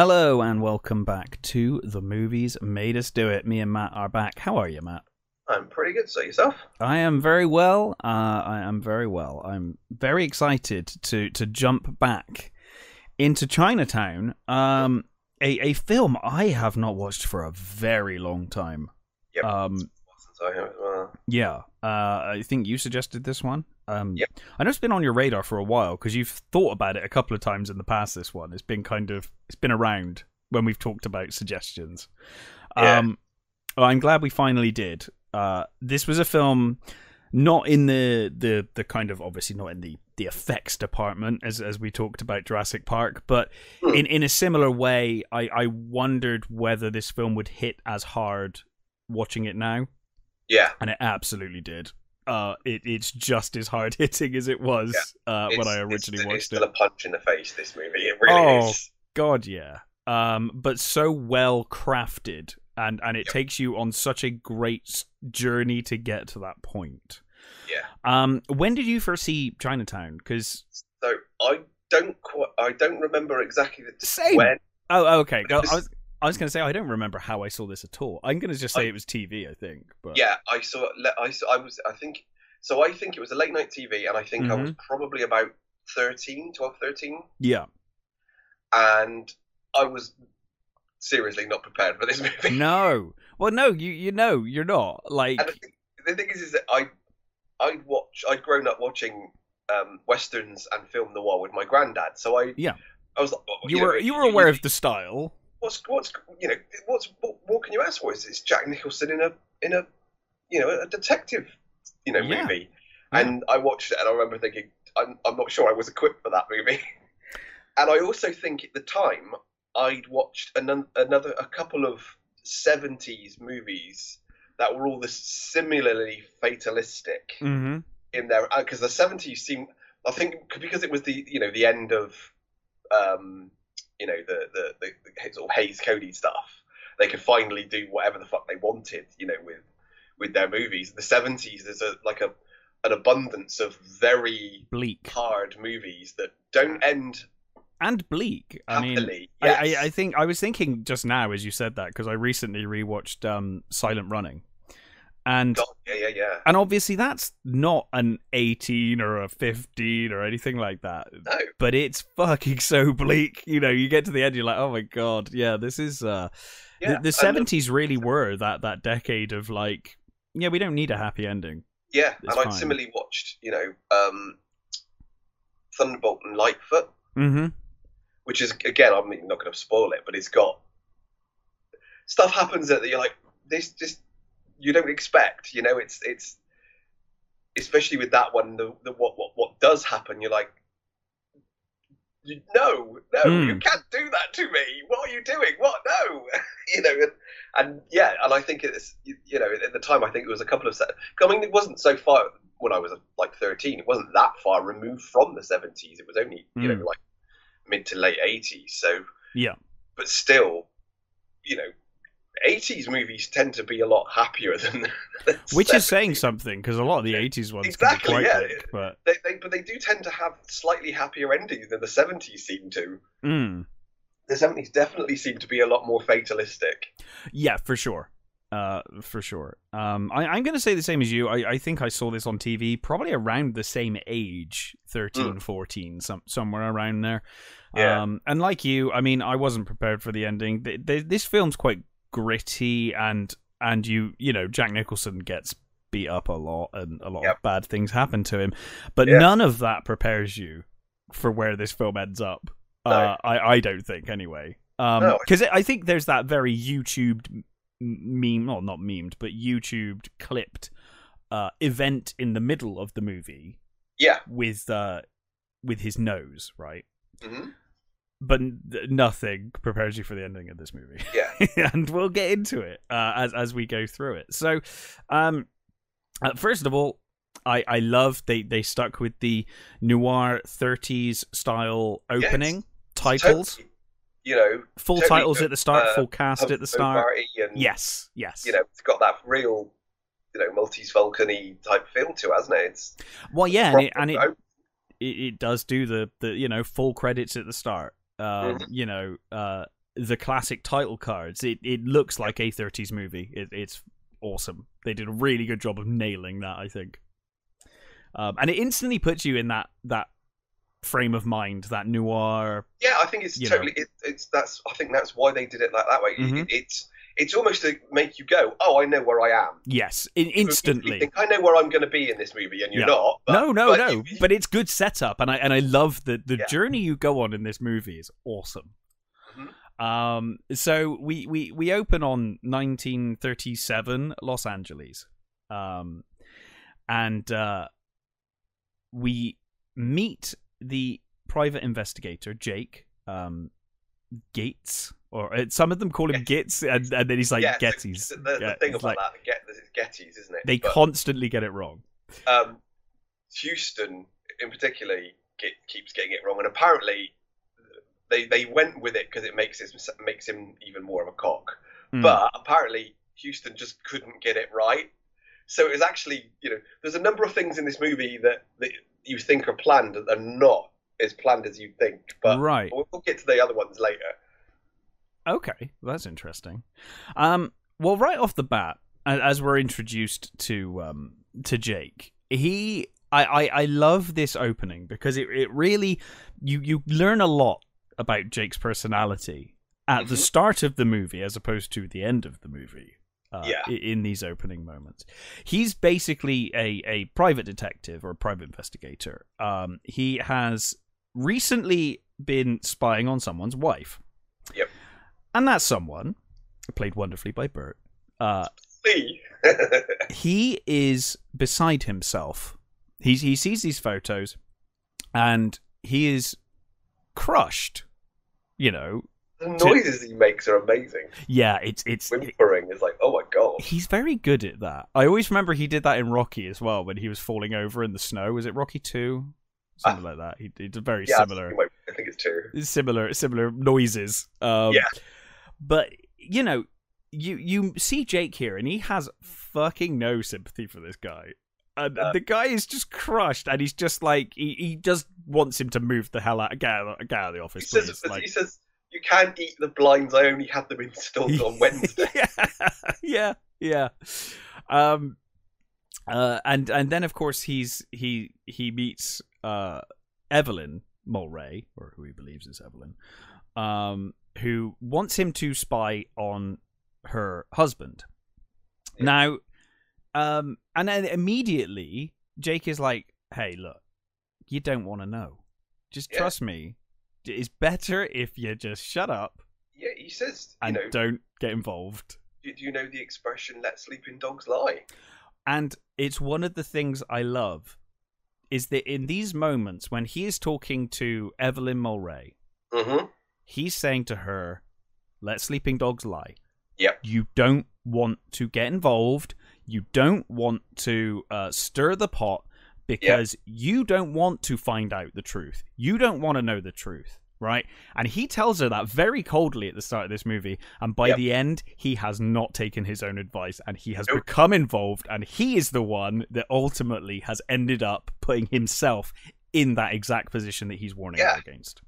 Hello and welcome back to The Movies Made Us Do It. Me and Matt are back. How are you, Matt? I'm pretty good. So yourself? I am very well. Uh, I am very well. I'm very excited to to jump back into Chinatown. Um, a a film I have not watched for a very long time. Yep. Um, Since I have as well. yeah. Uh, I think you suggested this one. Um, Yep. I know it's been on your radar for a while because you've thought about it a couple of times in the past. This one, it's been kind of it's been around when we've talked about suggestions. Yeah. Um, well, I'm glad we finally did. Uh, this was a film not in the the the kind of obviously not in the the effects department as as we talked about Jurassic Park, but Hmm. in in a similar way, I I wondered whether this film would hit as hard watching it now Yeah. and it absolutely did. Uh, it, it's just as hard hitting as it was uh, when I originally it's, watched still it. a punch in the face. This movie, it really Oh. is. God, yeah. Um, but so well crafted, and and it Yep. takes you on such a great journey to get to that point. Yeah. Um, when did you first see Chinatown? Because So I don't quite. I don't remember exactly the Same. when. oh, okay. I was I was gonna say I don't remember how I saw this at all. I'm gonna just say I- it was TV. I think, but Yeah, I saw. I saw. I was. I think. So I think it was a late night TV, and I think I Mm-hmm. was probably about 13, 12, 13, yeah. and I was seriously not prepared for this movie. No, well, no, you you know you're not like the thing, the thing is, is that I, I'd watch. I'd grown up watching um, westerns and film noir with my granddad, so I. Yeah. I was like, well, you know, were you were aware of the style. What's what's you know what's what, what can you ask for? It's, it's Jack Nicholson in a in a you know a detective you know Yeah. movie, Yeah. and I watched it and I remember thinking I'm I'm not sure I was equipped for that movie, and I also think at the time I'd watched another another a couple of seventies movies that were all this similarly fatalistic Mm-hmm. in there because the seventies seemed I think because it was the you know the end of um you know the the, the, the sort of Hays Code stuff they could finally do whatever the fuck they wanted you know with with their movies the seventies there's a like a an abundance of very Bleak hard movies that don't end and bleak. I mean, happily I, yes. I, I think I was thinking just now as you said that because I recently rewatched um, Silent Running, and God, yeah yeah yeah and obviously that's not an eighteen or a fifteen or anything like that, no but it's fucking so bleak. You know, you get to the end, you're like, oh my god, yeah, this is. Uh, yeah the- the and seventies really were that that decade of like, yeah, we don't need a happy ending. yeah it's and I'd similarly watched you know um Thunderbolt and Lightfoot Mm-hmm. which is again, I'm not going to spoil it, but it's got stuff happens that you're like this just you don't expect. You know, it's it's especially with that one. The, the what what what does happen? You're like. You, no, no, Mm. you can't do that to me. What are you doing? What? No, you know, and, and yeah, and I think it's you, you know at the time I think it was a couple of. I mean, it wasn't so far when I was like 13. It wasn't that far removed from the 70s. It was only you know Mm. like mid to late 80s. So Yeah. but still, you know, 80s movies tend to be a lot happier than. than Which is saying something because a lot of the eighties ones Exactly, can be yeah. quite bleak, but They, they, but they do tend to have slightly happier endings than the 70s seem to. mm, The 70s definitely seem to be a lot more fatalistic. yeah, for sure. Uh, for sure. Um, I, I'm going to say the same as you. I, I think I saw this on TV probably around the same age, 13, 14, some, somewhere around there. Yeah. Um, and like you, I mean, I wasn't prepared for the ending. Th th this film's quite gritty, and and you you know Jack Nicholson gets beat up a lot, and a lot Yep. of bad things happen to him. But none of that prepares you for where this film ends up. No. Uh, I I don't think anyway. Um, No. because I think there's that very YouTubed meme, well, not memed, but YouTubed clipped uh, event in the middle of the movie Yeah. with uh, with his nose, right? hmm But nothing prepares you for the ending of this movie, Yeah. and we'll get into it uh, as as we go through it. So, um, uh, first of all, I I love they they stuck with the noir 30s style opening titles, Totally, you know, full totally, titles at the start, uh, full cast at the start. And, Yes, yes. you know, it's got that real, you know, Maltese Falcon type feel to it, hasn't it? It's well, yeah, and it, and it, it it does do the the you know full credits at the start. Um. You know, uh, the classic title cards, it it looks like a 30s movie. It, it's awesome. They did a really good job of nailing that. I think, um, and it instantly puts you in that that frame of mind, that noir. Yeah, I think it's totally. It, it's that's. I think that's why they did it like that way. It- Mhm. it's it's almost to make you go, oh, I know where I am. Yes, in, You instantly. think I know where I'm going to be in this movie, and you're Yeah. not. But, no, no, but no. you- But it's good setup, and I and I love the the Yeah. journey you go on in this movie is awesome. Mhm. Um, so we we we open on 1937 Los Angeles, um, and uh, we meet the private investigator Jake um, Gates, or uh, some of them call him Gates, and, and then he's like yeah, Gittes. The, the, Yeah, thing about like- that, get it's Gittes, isn't it? They But, constantly get it wrong. um, Huston, in particular, get, keeps getting it wrong, and apparently they they went with it because it makes it makes him even more of a cock. Mm. But apparently Huston just couldn't get it right. So it was actually, you know, there's a number of things in this movie that, that you think are planned that are not as planned as you think. But right. we'll get to the other ones later. Okay, that's interesting. Um, well, right off the bat, as we're introduced to um, to Jake, he, I, I, I love this opening because it, it really, you, you learn a lot about Jake's personality at the Mhm. start of the movie as opposed to the end of the movie. Uh, Yeah. In these opening moments, he's basically a, a private detective or a private investigator. Um, he has recently been spying on someone's wife. And that someone, played wonderfully by Burt, uh, he is beside himself. He's, he sees these photos and he is crushed. You know, the noises he makes are amazing. yeah, it's it's Whimpering is like, oh my god. he's very good at that. I always remember he did that in Rocky as well when he was falling over in the snow. Was it Rocky two? Something like that. He, he did very Yeah, similar. I think- I think it's two. similar similar noises. Um, Yeah. But you know, you you see Jake here, and he has fucking no sympathy for this guy. And No. the guy is just crushed, and he's just like he, he just wants him to move the hell out, get out, get out of the He office, says. Like, he says, you can't eat the blinds. I only had them installed on Wednesday. yeah, yeah, yeah. Um, uh, and and then of course he's he he meets uh Evelyn Mulwray, or who he believes is Evelyn, um, who wants him to spy on her husband. Yeah. Now, um, and then immediately Jake is like, "Hey, look, you don't want to know. Just Yeah. trust me. It's better if you just shut up Yeah, he says, and know, don't get involved." do, do you know the expression "let sleeping dogs lie"? And it's one of the things I love is that in these moments when he is talking to Evelyn Mulwray, Mm-hmm. He's saying to her, "Let sleeping dogs lie." Yep. You don't want to get involved. You don't want to uh, stir the pot because you don't want to find out the truth. You don't want to know the truth, right? And he tells her that very coldly at the start of this movie. And by Yep. the end, he has not taken his own advice and he has Nope. become involved. And he is the one that ultimately has ended up putting himself in that exact position that he's warning Yeah. her against.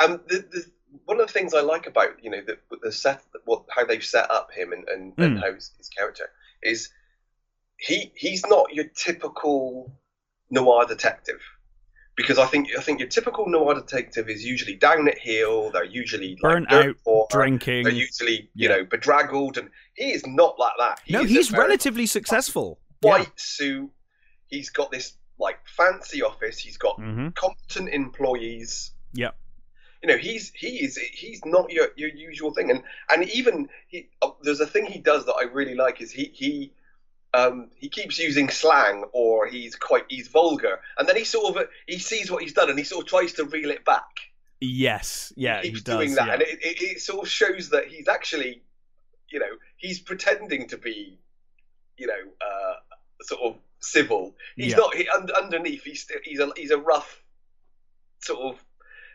And the, the, one of the things I like about you know the, the set, what how they've set up him and and, and Mm. how his, his character is, he he's not your typical noir detective. Because I think I think your typical noir detective is usually down at heel. They're usually like Burnt out, poor, Drinking. They're usually you Yeah. know bedraggled, and he is not like that. He no, he's relatively successful. white suit. He's got this like fancy office. He's got hmm competent employees. Yep. You know, he's he is he's not your your usual thing, and and even he uh, there's a thing he does that I really like is he he um he keeps using slang or he's quite he's vulgar, and then he sort of he sees what he's done and he sort of tries to reel it back. Yes. Yeah, he he does. doing that, yeah. and it, it, it sort of shows that he's actually, you know, he's pretending to be, you know, uh, sort of civil. He's Yeah. not. He, un, underneath, he's still, he's a he's a rough, sort of,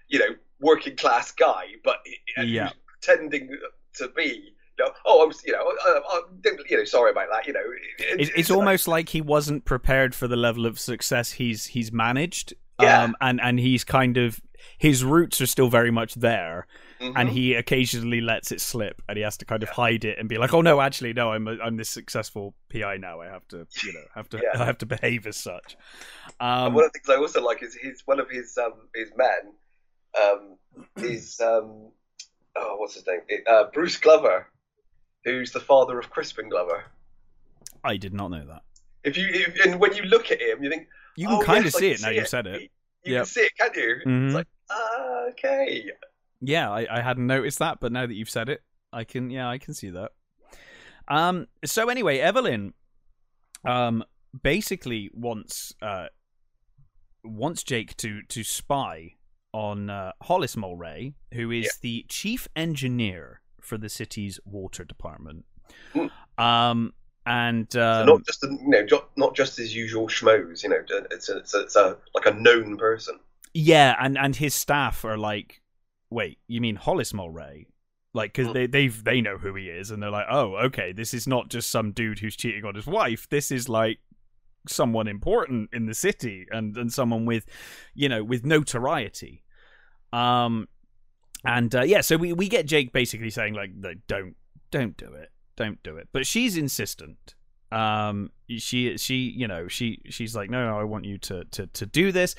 you know, working class guy, but Yeah. pretending to be. You know, oh, I'm, you know, uh, I'm, you know, sorry about that. You know, it- It's, it's almost like he wasn't prepared for the level of success he's he's managed. Yeah. Um, and and he's kind of his roots are still very much there, Mhm. and he occasionally lets it slip, and he has to kind of hide it and be like, "Oh no, actually, no, I'm a, I'm this successful PI now. I have to, you know, have to Yeah. I have to behave as such." And Um, one of the things I also like is his one of his um, his men um, is um, oh what's his name? It, uh, Bruce Glover, who's the father of Crispin Glover. I did not know that. If you if, and when you look at him, you think You can oh, kind yes, of see it now you've said it. You Yep. can see it, can't you? Mhm. It's like ah, okay. Yeah, I, I hadn't noticed that, but now that you've said it, I can. Yeah, I can see that. Um. So anyway, Evelyn, um, basically wants uh wants Jake to to spy on uh, Hollis Mulwray, who is Yeah. the chief engineer for the city's water department. Hmm. Um. And So um, not just a, you know not just his usual schmoes. You know, it's a, it's a, it's a like a known person. Yeah, and and his staff are like, wait, you mean Hollis Mulwray? Like, because Mm. they they've they know who he is, and they're like, oh, okay, this is not just some dude who's cheating on his wife. This is like someone important in the city, and and someone with, you know, with notoriety. Um, and uh, yeah, so we we get Jake basically saying like, don't don't do it, don't do it, but she's insistent. Um she she you know she she's like no no i want you to to to do this.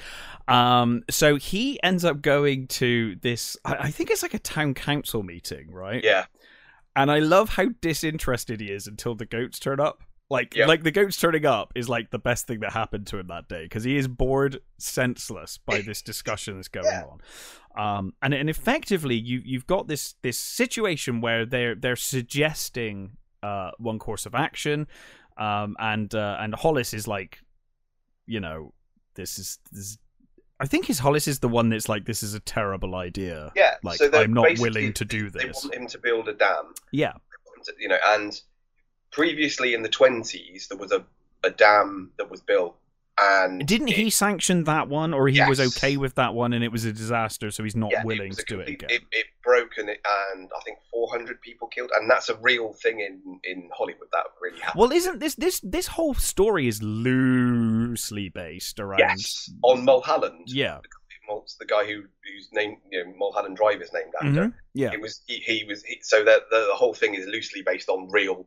Um so he ends up going to this i, I think it's like a town council meeting right? Yeah, and i love how disinterested he is until the goats turn up like Yeah. like the goats turning up is like the best thing that happened to him that day because he is bored senseless by this discussion that's going Yeah. on um and and effectively you you've got this this situation where they're they're suggesting uh one course of action um and uh and hollis is like you know this is this I think his Hollis is the one that's like this is a terrible idea. yeah. Like so I'm not willing to do this. They want him to build a dam. Yeah. you know, and previously in the twenties there was a, a dam that was built, and Didn't he sanction that one, or he was okay with that one, and it was a disaster, so he's not yeah, willing to a do it again? It, it broke and it, and I think 400 people killed, and that's a real thing in in Hollywood that really happened. Well, isn't this this this whole story is loosely based around? yes, on Mulholland. Yeah. The guy who whose name you know Mulholland Drive is named after. Mhm. Yeah. It was he, he was he, so that the, the whole thing is loosely based on real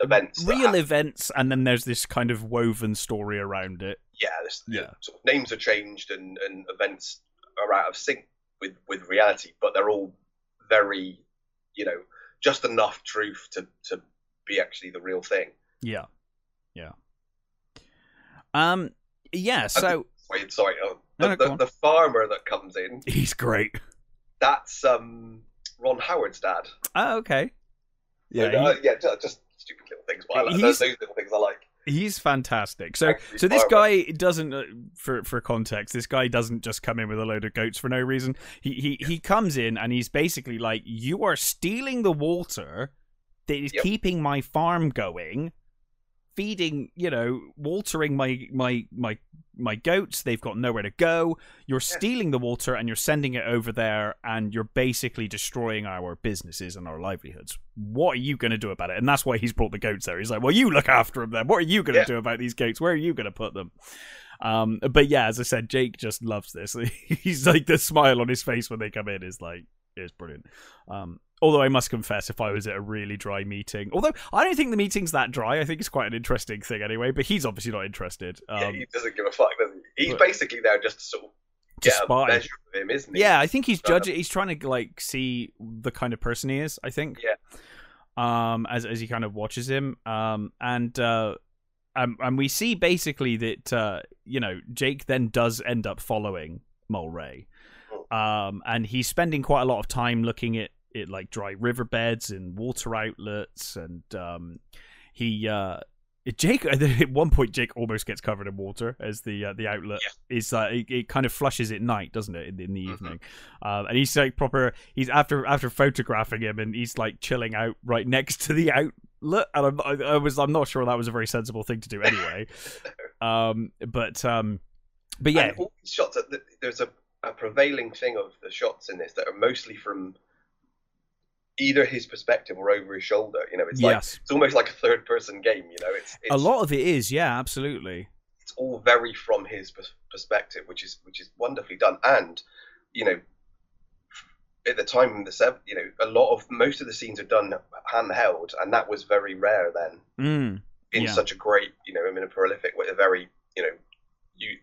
events. Real happened. events, and then there's this kind of woven story around it. yeah, this, Yeah. Sort of names are changed and, and events are out of sync with, with reality, but they're all very, you know, just enough truth to, to be actually the real thing. Yeah. Yeah. Um. Yeah. So Wait, sorry, uh, No, the, no, go the, the farmer that comes in, he's great. that's um, Ron Howard's dad. Oh, okay. So, Yeah. uh, yeah, just stupid little things. But I like, those, those little things I like. He's fantastic. So, Actually, so this guy doesn't, uh, for for context, this guy doesn't just come in with a load of goats for no reason. He he he comes in and he's basically like, "You are stealing the water that is Yep. keeping my farm going, feeding, you know, watering my my my my goats. They've got nowhere to go. You're stealing the water and you're sending it over there, and you're basically destroying our businesses and our livelihoods. What are you going to do about it? And that's why he's brought the goats there. He's like, well, you look after them then. What are you going to Yeah. do about these goats? Where are you going to put them? Um, but yeah, as I said, Jake just loves this. He's like the smile on his face when they come in is like is brilliant. Um, although I must confess, if I was at a really dry meeting, although I don't think the meeting's that dry, I think it's quite an interesting thing anyway. But he's obviously not interested. Um, yeah, he doesn't give a fuck, does he? He's but- basically there just to sort of to get spy. a measure of him, isn't he? Yeah, I think he's Um, judging. He's trying to like see the kind of person he is. I think. Yeah. Um, as as he kind of watches him, um, and uh, um, and we see basically that uh, you know, Jake then does end up following Mulwray, um, and he's spending quite a lot of time looking at it like dry riverbeds and water outlets, and um, he uh. Jake at one point Jake almost gets covered in water as the uh, the outlet is uh, it, it kind of flushes at night, doesn't it, in, in the Mhm. evening? Um, and he's like proper. He's after after photographing him, and he's like chilling out right next to the outlet. And I'm, I, I was I'm not sure that was a very sensible thing to do anyway. um, but um, but yeah, all shots, there's a, a prevailing thing of the shots in this that are mostly from either his perspective or over his shoulder. You know, it's like it's almost like a third person game. You know, it's, it's a lot of it is. Yeah, absolutely. It's all very from his perspective, which is which is wonderfully done. And you know, at the time in the seven, you know, a lot of most of the scenes are done handheld, and that was very rare then Mm. in Yeah. such a great, you know, I mean, a prolific, a very, you know, you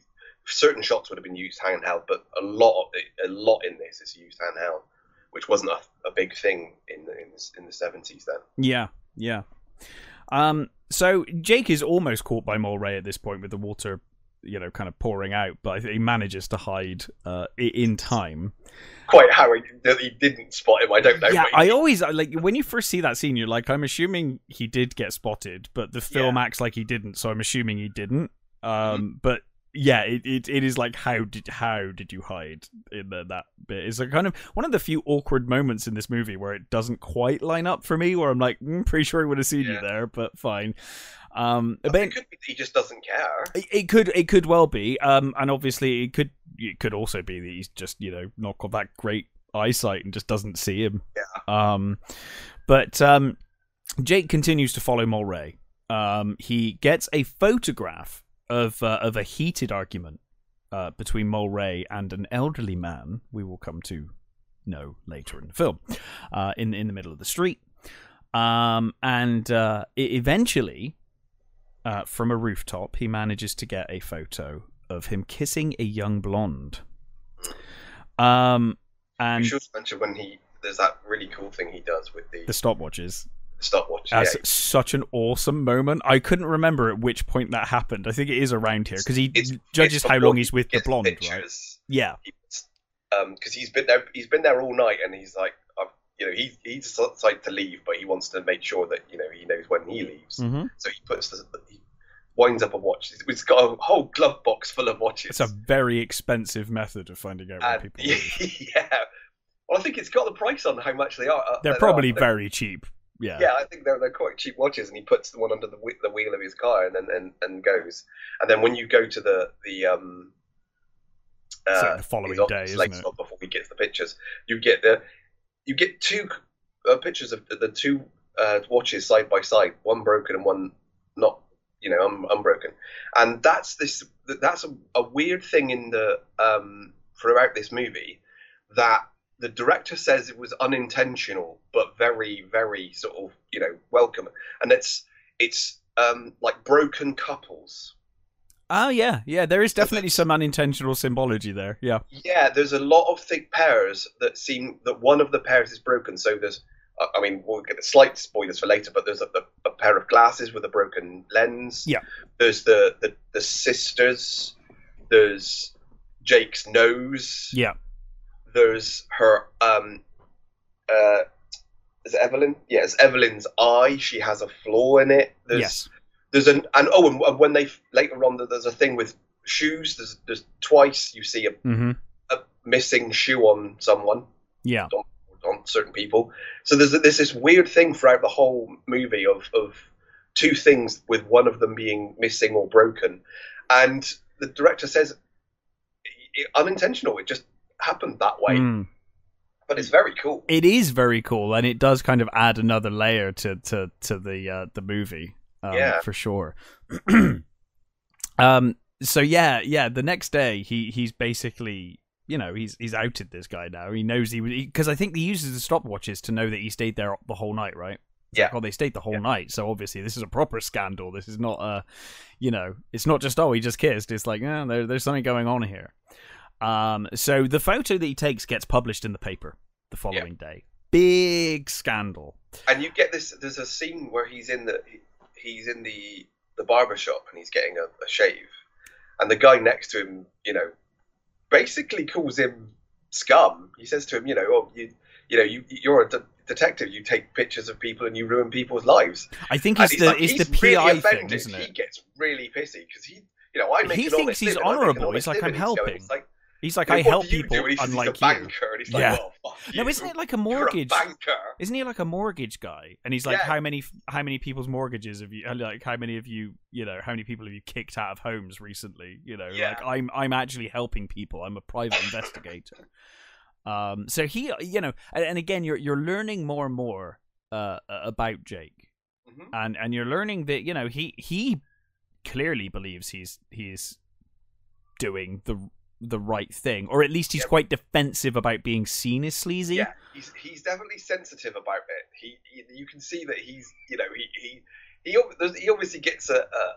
certain shots would have been used handheld, but a lot of a lot in this is used handheld, which wasn't a, a big thing in the in the, in the 70s then. Yeah, yeah. Um, so Jake is almost caught by Mulwray at this point with the water, you know, kind of pouring out, but he manages to hide uh, in time. Quite how he, he didn't spot him, I don't know. yeah, I always like when you first see that scene, you're like, I'm assuming he did get spotted, but the film acts like he didn't, so I'm assuming he didn't. Um, Mm-hmm. but yeah, it, it it is like how did how did you hide in the, that bit? It's a kind of one of the few awkward moments in this movie where it doesn't quite line up for me. Where I'm like, mm, pretty sure he would have seen you there, but fine. Um, but it could be that he just doesn't care. it, it could it could well be, um, and obviously it could it could also be that he's just you know not got that great eyesight and just doesn't see him. Yeah. Um, but um, Jake continues to follow Mulwray. Um, he gets a photograph of uh, of a heated argument uh, between Mulwray and an elderly man. We will come to know later in the film. Uh, in in the middle of the street, um, and uh, eventually uh, from a rooftop, he manages to get a photo of him kissing a young blonde. Um, and should mention when he there's that really cool thing he does with the, the stopwatches. Stopwatch. That's yeah. such an awesome moment. I couldn't remember at which point that happened. I think it is around here because he It's- judges it's how long he's with the blonde, right? Yeah, He's- um, because he's been there. He's been there all night, and he's like, I've, you know, he he decided to leave, but he wants to make sure that you know he knows when he leaves. hmm So he puts the he winds up a watch. It's got a whole glove box full of watches. it's a very expensive method of finding out when and, people yeah. Well, I think it's got the price on how much they are. uh, They're they probably are. Very cheap. Yeah. Yeah, I think they're, they're quite cheap watches, and he puts the one under the, the wheel of his car and then and, and goes. And then when you go to the the um, It's like uh, the following day, isn't it? before he gets the pictures, you get the you get two uh, pictures of the, the two uh, watches side by side, one broken and one not, you know, un- unbroken. And that's this that's a, a weird thing in the um, throughout this movie that the director says it was unintentional, but very, very sort of, you know, welcome. And it's it's um, like broken couples. Oh yeah, yeah. There is definitely some unintentional symbology there. Yeah. Yeah, there's a lot of thick pairs that seem that one of the pairs is broken. So there's, I- mean, we'll get the slight spoilers for later, but there's a, a, a pair of glasses with a broken lens. Yeah. There's the the, the sisters. There's Jake's nose. Yeah. There's her um uh is it Evelyn? Yes, Evelyn's eye. She has a flaw in it. There's, yes. There's an and oh, and, and when they later on, there's a thing with shoes. There's there's twice you see a, hmm a missing shoe on someone Yeah. on certain people. So there's there's this weird thing throughout the whole movie of of two things with one of them being missing or broken, and the director says unintentional. It just happened that way, Mm. but it's very cool. It is very cool, and it does kind of add another layer to to to the uh, the movie. Um, Yeah. for sure. um. So yeah, yeah. The next day, he he's basically. You know, he's he's outed this guy now. He knows he because I think he uses the stopwatches to know that he stayed there the whole night, right? It's Yeah. like, oh, they stayed the whole Yeah. night. So obviously, this is a proper scandal. This is not a, you know, it's not just oh he just kissed. It's like eh, there, there's something going on here. Um, so the photo that he takes gets published in the paper the following day. Big scandal. And you get this. There's a scene where he's in the he's in the the barber shop and he's getting a, a shave, and the guy next to him, you know, basically calls him scum. He says to him, you know, oh, you you know, you you're a de- detective. You take pictures of people and you ruin people's lives. I think it's he's the like- it's the PI really thing, isn't it? He gets really pissy because he, you know, I make He thinks he's living, I make an honourable. He's like, I'm helping. It's like, He's like, I help people, do? And he says unlike he's a you. and he's Yeah. like, well, fuck No, isn't it like a a mortgage? banker. Isn't he like a mortgage guy? And he's like, Yeah. how many how many people's mortgages have you uh, like? How many of you you know? How many people have you kicked out of homes recently? You know, Yeah. like I'm I'm actually helping people. I'm a private investigator. Um, so he, you know, and, and again, you're you're learning more and more uh about Jake, Mhm. and and you're learning that you know he he clearly believes he's he's doing the the right thing, or at least he's Yep. quite defensive about being seen as sleazy. Yeah, he's he's definitely sensitive about it. He, he you can see that he's you know he he he, he obviously gets a, a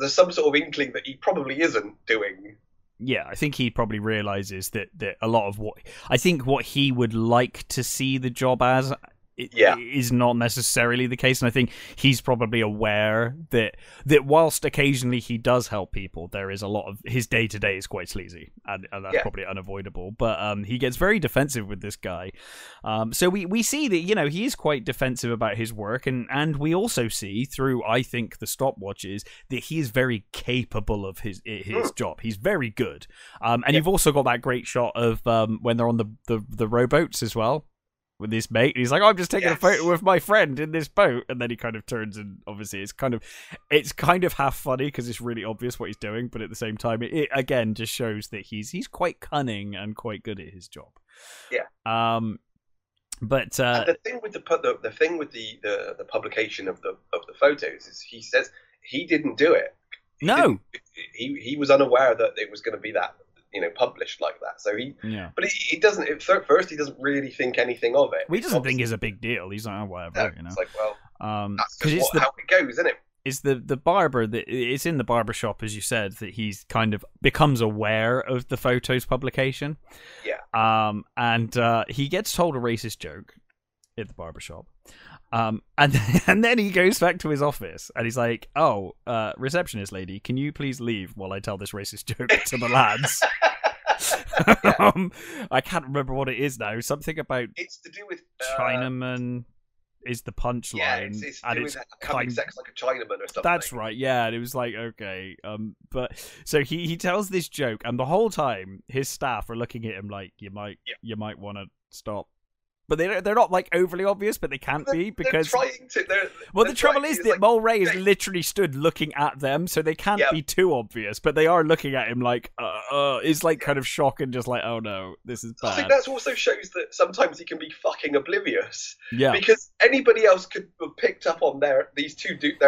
there's some sort of inkling that he probably isn't doing. yeah, I think he probably realizes that that a lot of what I think what he would like to see the job as i- Yeah. is not necessarily the case, and I think he's probably aware that that whilst occasionally he does help people, there is a lot of his day to day is quite sleazy, and, and that's Yeah. probably unavoidable. But um, he gets very defensive with this guy, um, so we we see that you know he is quite defensive about his work, and and we also see through I think the stopwatches that he is very capable of his his Hmm. job. He's very good, um, and Yeah. you've also got that great shot of um, when they're on the, the the rowboats as well with this mate. And He's like, "Oh, I'm just taking Yes. a photo with my friend in this boat, and then he kind of turns and obviously it's kind of it's kind of half funny because it's really obvious what he's doing, but at the same time, it, it again just shows that he's he's quite cunning and quite good at his job. Yeah. Um. But uh, the thing with the, the the thing with the, the the publication of the of the photos is he says he didn't do it. He no, he he was unaware that it was going to be that you know published like that. So he yeah, but he, he doesn't at first he doesn't really think anything of it. well, he doesn't think Obviously, it's a big deal. He's like, oh, whatever, no, you know. It's like well Um, that's because just it's what, the how it goes, isn't it? is the the barber that it's in the barber shop as you said that he's kind of becomes aware of the photos publication Yeah. um and uh he gets told a racist joke at the barber shop um and and then he goes back to his office and he's like oh uh receptionist lady can you please leave while i tell this racist joke to the lads Yeah. um i can't remember what it is now something about It's to do with uh, chinaman is the punchline Yeah, it's, it's and it's having kind sex like a Chinaman or something. that's right, yeah. And it was like, okay. Um but so he, he tells this joke and the whole time his staff are looking at him like you might Yeah. you might want to stop. But they don't- they're not like overly obvious, but they can't They're- be they're because trying to. They're, well, they're the trouble is that like, Mulwray is they- literally stood looking at them, so they can't Yeah. be too obvious. But they are looking at him like, uh, uh is like kind of shock and just like, oh no, this is bad. I think that also shows that sometimes he can be fucking oblivious Yeah, because anybody else could have picked up on their these two dudes.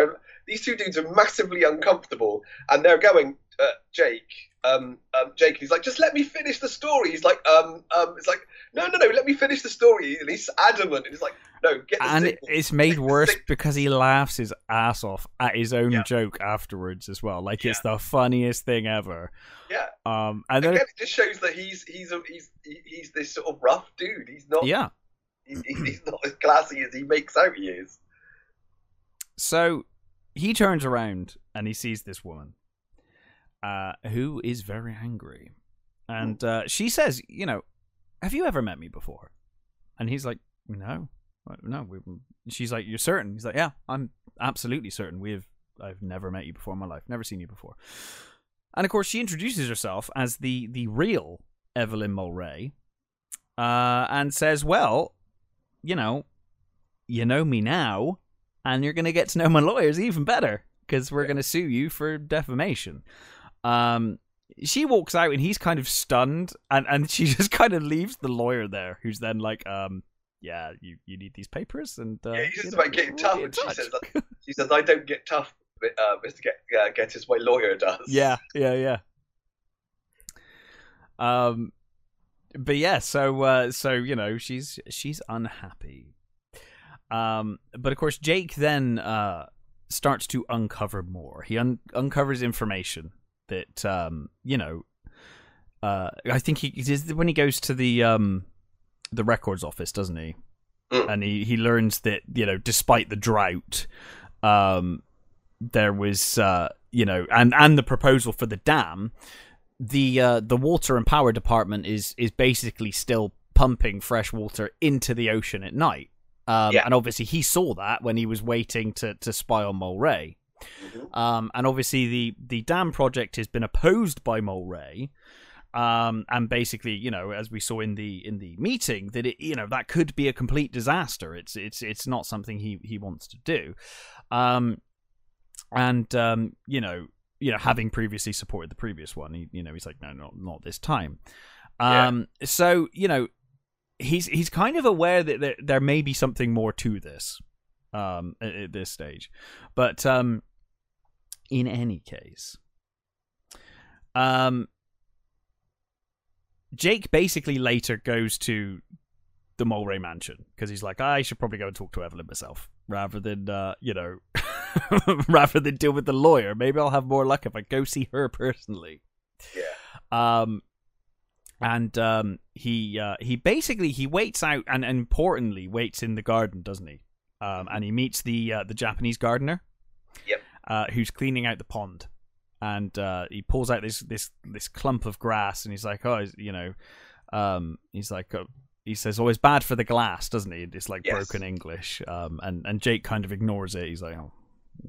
These two dudes are massively uncomfortable, and they're going, uh, Jake. Um, um, Jake, he's like, just let me finish the story. He's like, um, um, it's like, no, no, no, let me finish the story. And he's adamant. And he's like, no, get and signal. it's made worse because he laughs his ass off at his own Yeah. joke afterwards as well. Like it's the funniest thing ever. Yeah. Um, and then Again, it just shows that he's he's a, he's he's this sort of rough dude. He's not yeah. he, he's not as classy as he makes out he is. So he turns around and he sees this woman, uh, who is very angry, and uh, she says, "You know, have you ever met me before?" And he's like, "No, no." We, she's like, "You're certain?" He's like, "Yeah, I'm absolutely certain. We've I've never met you before in my life, never seen you before." And of course, she introduces herself as the the real Evelyn Mulwray, uh, and says, "Well, you know, you know me now." and you're going to get to know my lawyers even better because we're to sue you for defamation. Um, she walks out and he's kind of stunned, and, and she just kind of leaves the lawyer there, who's then like, um, yeah, you, you need these papers, and uh, Yeah, he's just know, about getting tough, and she says She says, "I don't get tough, uh, Mister Get uh, Get as my lawyer does." yeah, yeah, yeah. Um, but yeah, so uh, so you know, she's she's unhappy. Um, but of course, Jake then uh starts to uncover more. He un- uncovers information that um you know, uh, I think he is when he goes to the um the records office, doesn't he? Mm. And he he learns that you know, despite the drought, um, there was uh you know, and and the proposal for the dam, the uh, the water and power department is is basically still pumping fresh water into the ocean at night. Um, Yeah. And obviously, he saw that when he was waiting to to spy on Mulwray. Mhm. Um, and obviously, the the dam project has been opposed by Mulwray. Um, and basically, you know, as we saw in the in the meeting, that it you know that could be a complete disaster. It's it's it's not something he he wants to do. Um, and um, you know, you know, having previously supported the previous one, he, you know, he's like, no, not not this time. Yeah. Um, so you know, he's he's kind of aware that there, there may be something more to this, um, at, at this stage, but um, in any case, um, Jake basically later goes to the Mulwray mansion because he's like, I should probably go and talk to Evelyn myself rather than, uh, you know, rather than deal with the lawyer. Maybe I'll have more luck if I go see her personally. Yeah. Um, and um, he uh, he basically he waits out and, and importantly waits in the garden, doesn't he? Um, and he meets the uh, the Japanese gardener. Yep. Uh, who's cleaning out the pond, and uh, he pulls out this this this clump of grass, and he's like, oh, you know, um, he's like, uh, he says, "Oh, it's bad for the glass, doesn't he?" It's like Yes. broken English, um, and and Jake kind of ignores it. He's like, "Oh,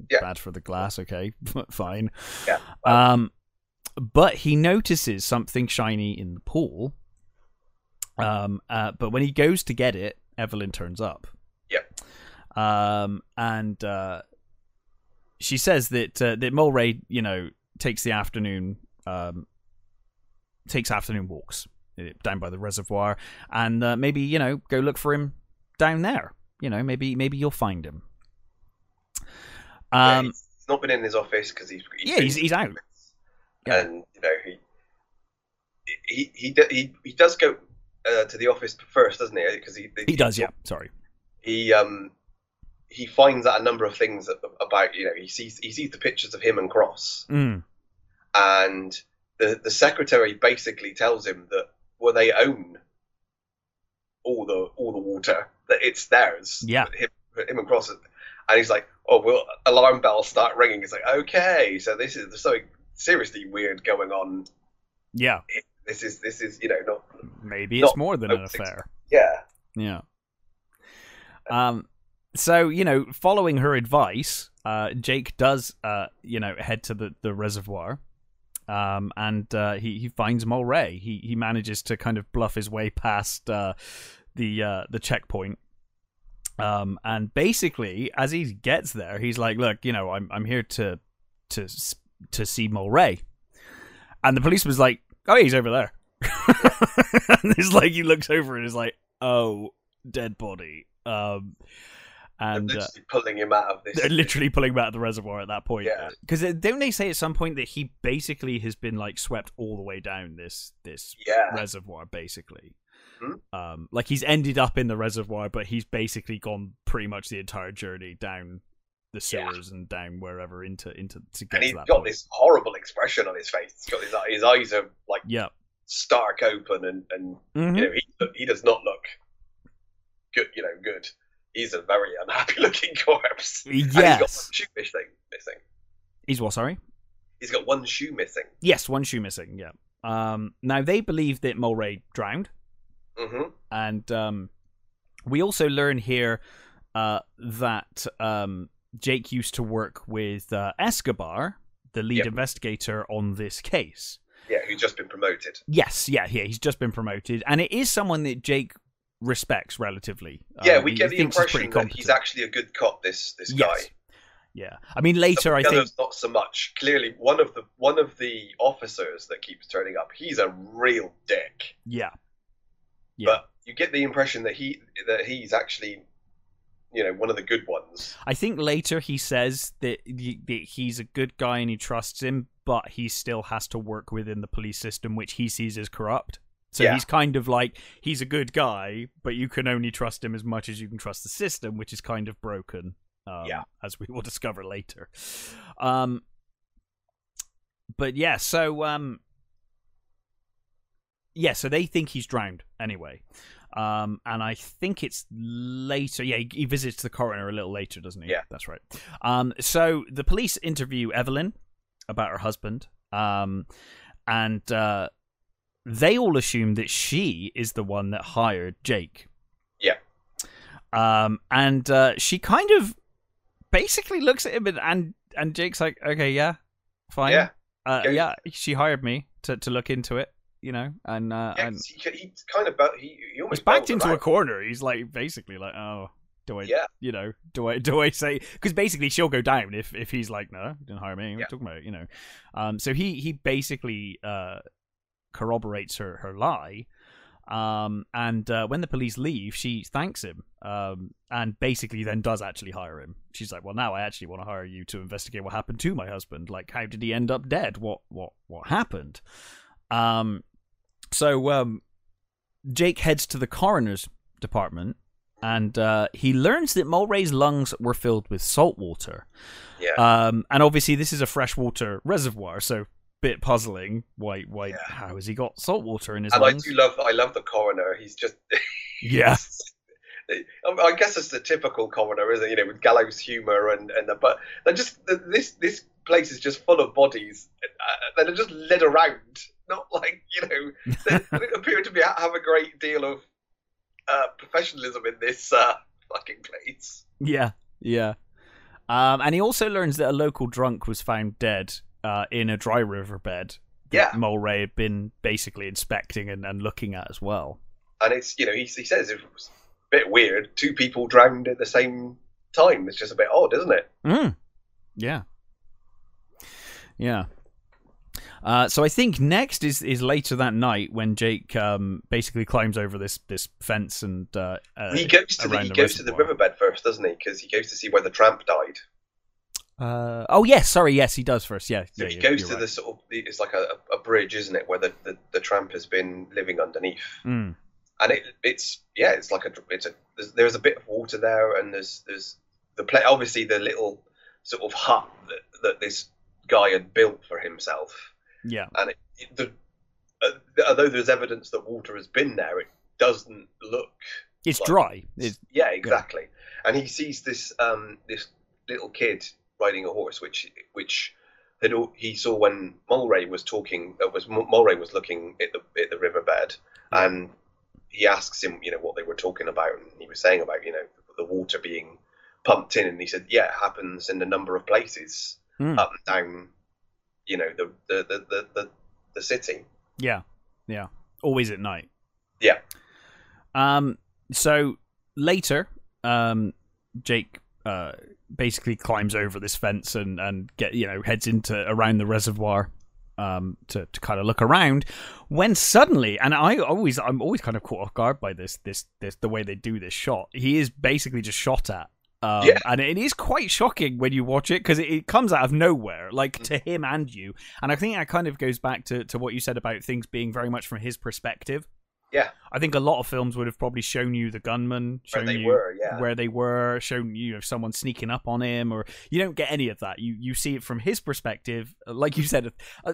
Yeah. bad for the glass, okay, fine." Yeah. Um, but he notices something shiny in the pool. Um, uh, but when he goes to get it, Evelyn turns up. Yep. Um, and uh, she says that uh, that Mulwray, you know, takes the afternoon um, takes afternoon walks uh, down by the reservoir, and uh, maybe you know go look for him down there. You know, maybe maybe you'll find him. Yeah, Um, he's, he's not been in his office because he's, he's yeah, he's he's out. Yeah. and you know he he he he, he does go uh, to the office first, doesn't he? Because he He does, yeah. Sorry. He um he finds out a number of things about you know he sees he sees the pictures of him and Cross, Mm. and the the secretary basically tells him that well they own all the all the water that it's theirs. Yeah. Him, him and Cross, and he's like, oh well, alarm bells start ringing. It's like okay, so this is there's something seriously weird going on. Yeah, This is this is you know not maybe it's more than an affair. yeah Yeah. Um. So you know, following her advice, uh, Jake does, uh, you know, head to the the reservoir. Um, and uh, he he finds Mulwray. He he manages to kind of bluff his way past uh, the uh, the checkpoint. Um, and basically, as he gets there, he's like, "Look, you know, I'm I'm here to to to see Mulwray." And the policeman's like, "Oh, he's over there." and it's like he looks over and is like, "Oh, dead body." Um, and they're uh, literally pulling him out of this. they're literally pulling him out of the reservoir at that point. Yeah. Because don't they say at some point that he basically has been like swept all the way down this this yeah, reservoir, basically. Hmm. Um, like he's ended up in the reservoir, but he's basically gone pretty much the entire journey down the Yeah. sewers and down wherever into into to get and to he's that got point. this horrible expression on his face. He's got his, his eyes are like Yeah. stark open, and and Mhm. you know he he does not look good. You know, good. He's a very unhappy looking corpse. And he's got Yes. one shoe missing. Missing. He's what? Sorry. He's got one shoe missing. Yes, one shoe missing. Yeah. Um. Now they believe that Mulwray drowned. hmm and um, we also learn here uh, that um, Jake used to work with uh, Escobar, the lead Yep. investigator on this case. Yeah, who's just been promoted. Yes, yeah, yeah, he's just been promoted, and it is someone that Jake respects relatively. Yeah, Uh, we get the thinks he's impression that he's actually a good cop. This this Yes. guy. Yeah, I mean later, I think. not so much. Clearly, one of the one of the officers that keeps turning up, he's a real dick. Yeah, yeah. But you get the impression that he that he's actually, you know, one of the good ones. I think later he says that, that he's a good guy and he trusts him, but he still has to work within the police system, which he sees as corrupt. So Yeah. he's kind of like he's a good guy, but you can only trust him as much as you can trust the system, which is kind of broken. Um, Yeah. as we will discover later. Um, but yeah, so um, yeah, so they think he's drowned anyway. Um, and I think it's later. Yeah, he, he visits the coroner a little later, doesn't he? Yeah. that's right. Um, so the police interview Evelyn about her husband, um, and uh, they all assume that she is the one that hired Jake. Yeah. Um, and uh, she kind of basically looks at him, and and, and Jake's like, "Okay, yeah, fine, Yeah, uh, Yeah. yeah." She hired me to, to look into it, you know, and uh, yeah and he, he's kind of he, he almost backed into a corner. He's like basically like, oh, do I, Yeah, you know, do I, do I say? Because basically she'll go down if if he's like, no, didn't hire me. What are you Yeah. talking about? You know, um, so he he basically uh corroborates her her lie. Um, and uh, when the police leave, she thanks him. Um, and basically then does actually hire him. She's like, well, now I actually want to hire you to investigate what happened to my husband. Like, how did he end up dead? What what what happened? Um, So um, Jake heads to the coroner's department, and uh, he learns that Mulwray's lungs were filled with salt water. Yeah. Um, and obviously, this is a freshwater reservoir, so bit puzzling. Why? Why? Yeah. How has he got salt water in his and lungs? I do love I love the coroner. He's just yeah, I guess it's the typical coroner, isn't it? You know, with gallows humor and and the, but they're just this this place is just full of bodies uh, that are just led around, not like you know they, they appear to be have a great deal of uh, professionalism in this uh, fucking place. yeah, yeah. Um, and he also learns that a local drunk was found dead uh, in a dry riverbed. That Yeah. Mulwray had been basically inspecting and, and looking at as well. And it's you know he he says it was a bit weird. Two people drowned at the same time. It's just a bit odd, isn't it? Mm. Yeah. Yeah. Uh, so I think next is, is later that night when Jake um, basically climbs over this, this fence and uh, uh, he goes to the, he goes to the riverbed first, doesn't he? Because he goes to see where the tramp died. Uh, oh yes, sorry, yes he does first. Yeah, yeah he goes to right. the sort of it's like a, a bridge, isn't it, where the, the, the tramp has been living underneath, Mm. and it it's yeah, it's like a it's a there's, there's a bit of water there, and there's there's the play obviously the little sort of hut that, that this guy had built for himself, Yeah, and it, the uh, although there's evidence that water has been there, it doesn't look it's Like- dry. It's, yeah, exactly. And he sees this um this little kid riding a horse, which which had, he saw when Mulwray was talking. Uh, was Mulwray was looking at the at the riverbed, Yeah. and he asks him, you know, what they were talking about, and he was saying about you know the water being pumped in, and he said, yeah, it happens in a number of places Hmm. up and down, you know, the the the the, the, the city. yeah, yeah. Always at night. Yeah. Um. So later, um, Jake uh basically climbs over this fence and and get you know heads into around the reservoir. Um, to, to kind of look around, when suddenly, and I always, I'm always kind of caught off guard by this, this, this, the way they do this shot. He is basically just shot at, um, Yeah. and it is quite shocking when you watch it because it, it comes out of nowhere, like Mm. to him and you. And I think that kind of goes back to, to what you said about things being very much from his perspective. Yeah. I think a lot of films would have probably shown you the gunman, Where shown they you were, yeah. where they were, shown you know someone sneaking up on him, or you don't get any of that. You you see it from his perspective, like you said. Uh,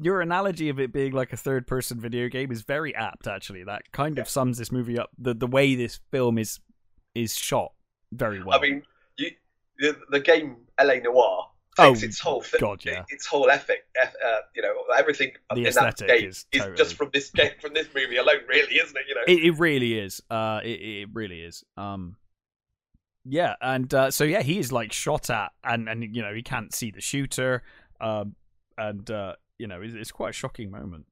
your analogy of it being like a third person video game is very apt. Actually, that kind of sums this movie up. The the way this film is is shot very well. I mean, you, the, the game LA Noire Oh, its whole God, yeah. its whole ethic, uh, you know, everything The in that aesthetic game is is, totally- just from this game, from this movie alone, really, isn't it? You know, It, it really is. Uh, it, it really is. Um, yeah, and uh, so yeah, he is like shot at, and and you know he can't see the shooter. Um, and uh, you know it's, it's quite a shocking moment.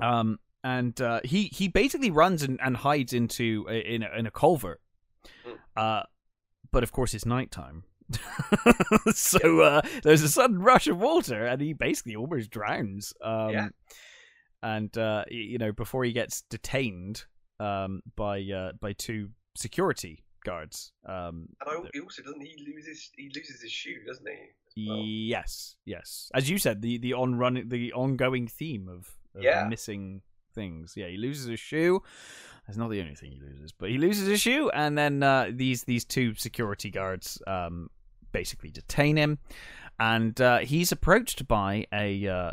Um, and uh, he he basically runs and, and hides into a, in a, in a culvert. Hmm. Uh, but of course it's nighttime. so uh, there's a sudden rush of water, and he basically almost drowns. Um, Yeah. And uh, you know, before he gets detained um, by uh, by two security guards. Um, and I, he also doesn't he loses he loses his shoe, doesn't he? well. Yes, yes. As you said, the the on running the ongoing theme of, of Yeah. missing things. Yeah, he loses his shoe. That's not the only thing he loses, but he loses his shoe, and then uh, these these two security guards um, basically detain him, and uh, he's approached by a uh,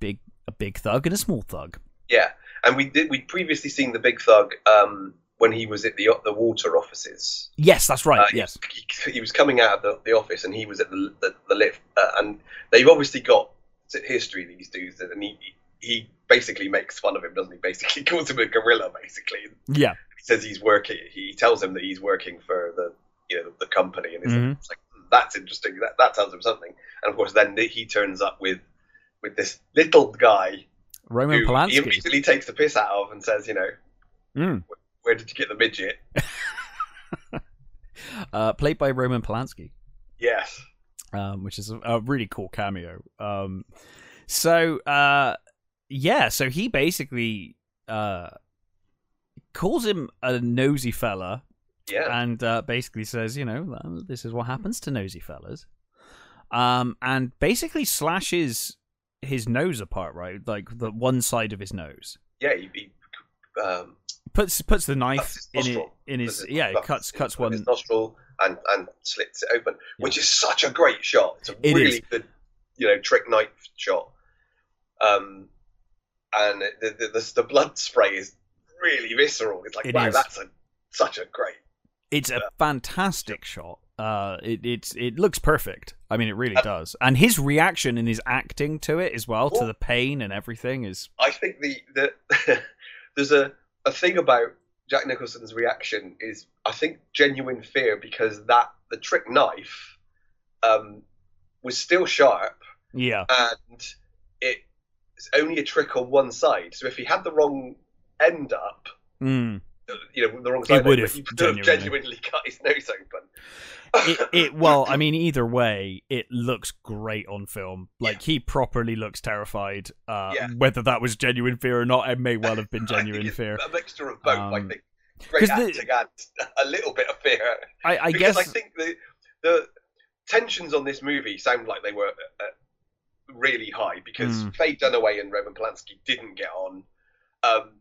big a big thug and a small thug. Yeah, and we did we'd previously seen the big thug um, when he was at the the water offices. Yes, that's right. Uh, yes. he, he was coming out of the, the office and he was at the the, the lift, uh, and they've obviously got history these dudes, and he he basically makes fun of him, doesn't he? Basically calls him a gorilla, basically. Yeah. He says he's working. He tells him that he's working for the you know the company, and it's, Mhm. like "Hmm, that's interesting. That that tells him something. And of course, then he turns up with with this little guy Roman who he immediately takes the piss out of and says, you know, Mm. where did you get the midget? Uh, played by Roman Polanski. Yes. um, which is a, a really cool cameo. Um, so uh, yeah, so he basically uh, calls him a nosy fella, Yeah. and uh, basically says, you know, this is what happens to nosy fellas, um, and basically slashes his nose apart, right, like the one side of his nose. yeah, he, he um, puts puts the knife his in it in his it- yeah, it cuts cuts one. his nostril and and slits it open, which is such a great shot. It's a It really is. good, you know, trick knife shot. Um, and the the, the the blood spray is really visceral. It's like It wow, is. that's a such a great. It's a fantastic shot. Uh, it it's it looks perfect. I mean, it really Uh, does. And his reaction and his acting to it as well, to Oh. the pain and everything, is I think the the there's a a thing about Jack Nicholson's reaction is I think genuine fear because that the trick knife um was still sharp yeah, and it's only a trick on one side. So if he had the wrong end up, mm. you know, the wrong side, would have he could have genuinely. genuinely cut his nose open. it, it well i mean either way it looks great on film like he properly looks terrified uh Yeah. whether that was genuine fear or not it may well have been I genuine fear A mixture of both, I Um, think. Great 'cause the- acting and a little bit of fear. i, I because guess I think the the tensions on this movie sound like they were uh, really high because Mm. Faye Dunaway and Roman Polanski didn't get on. Um,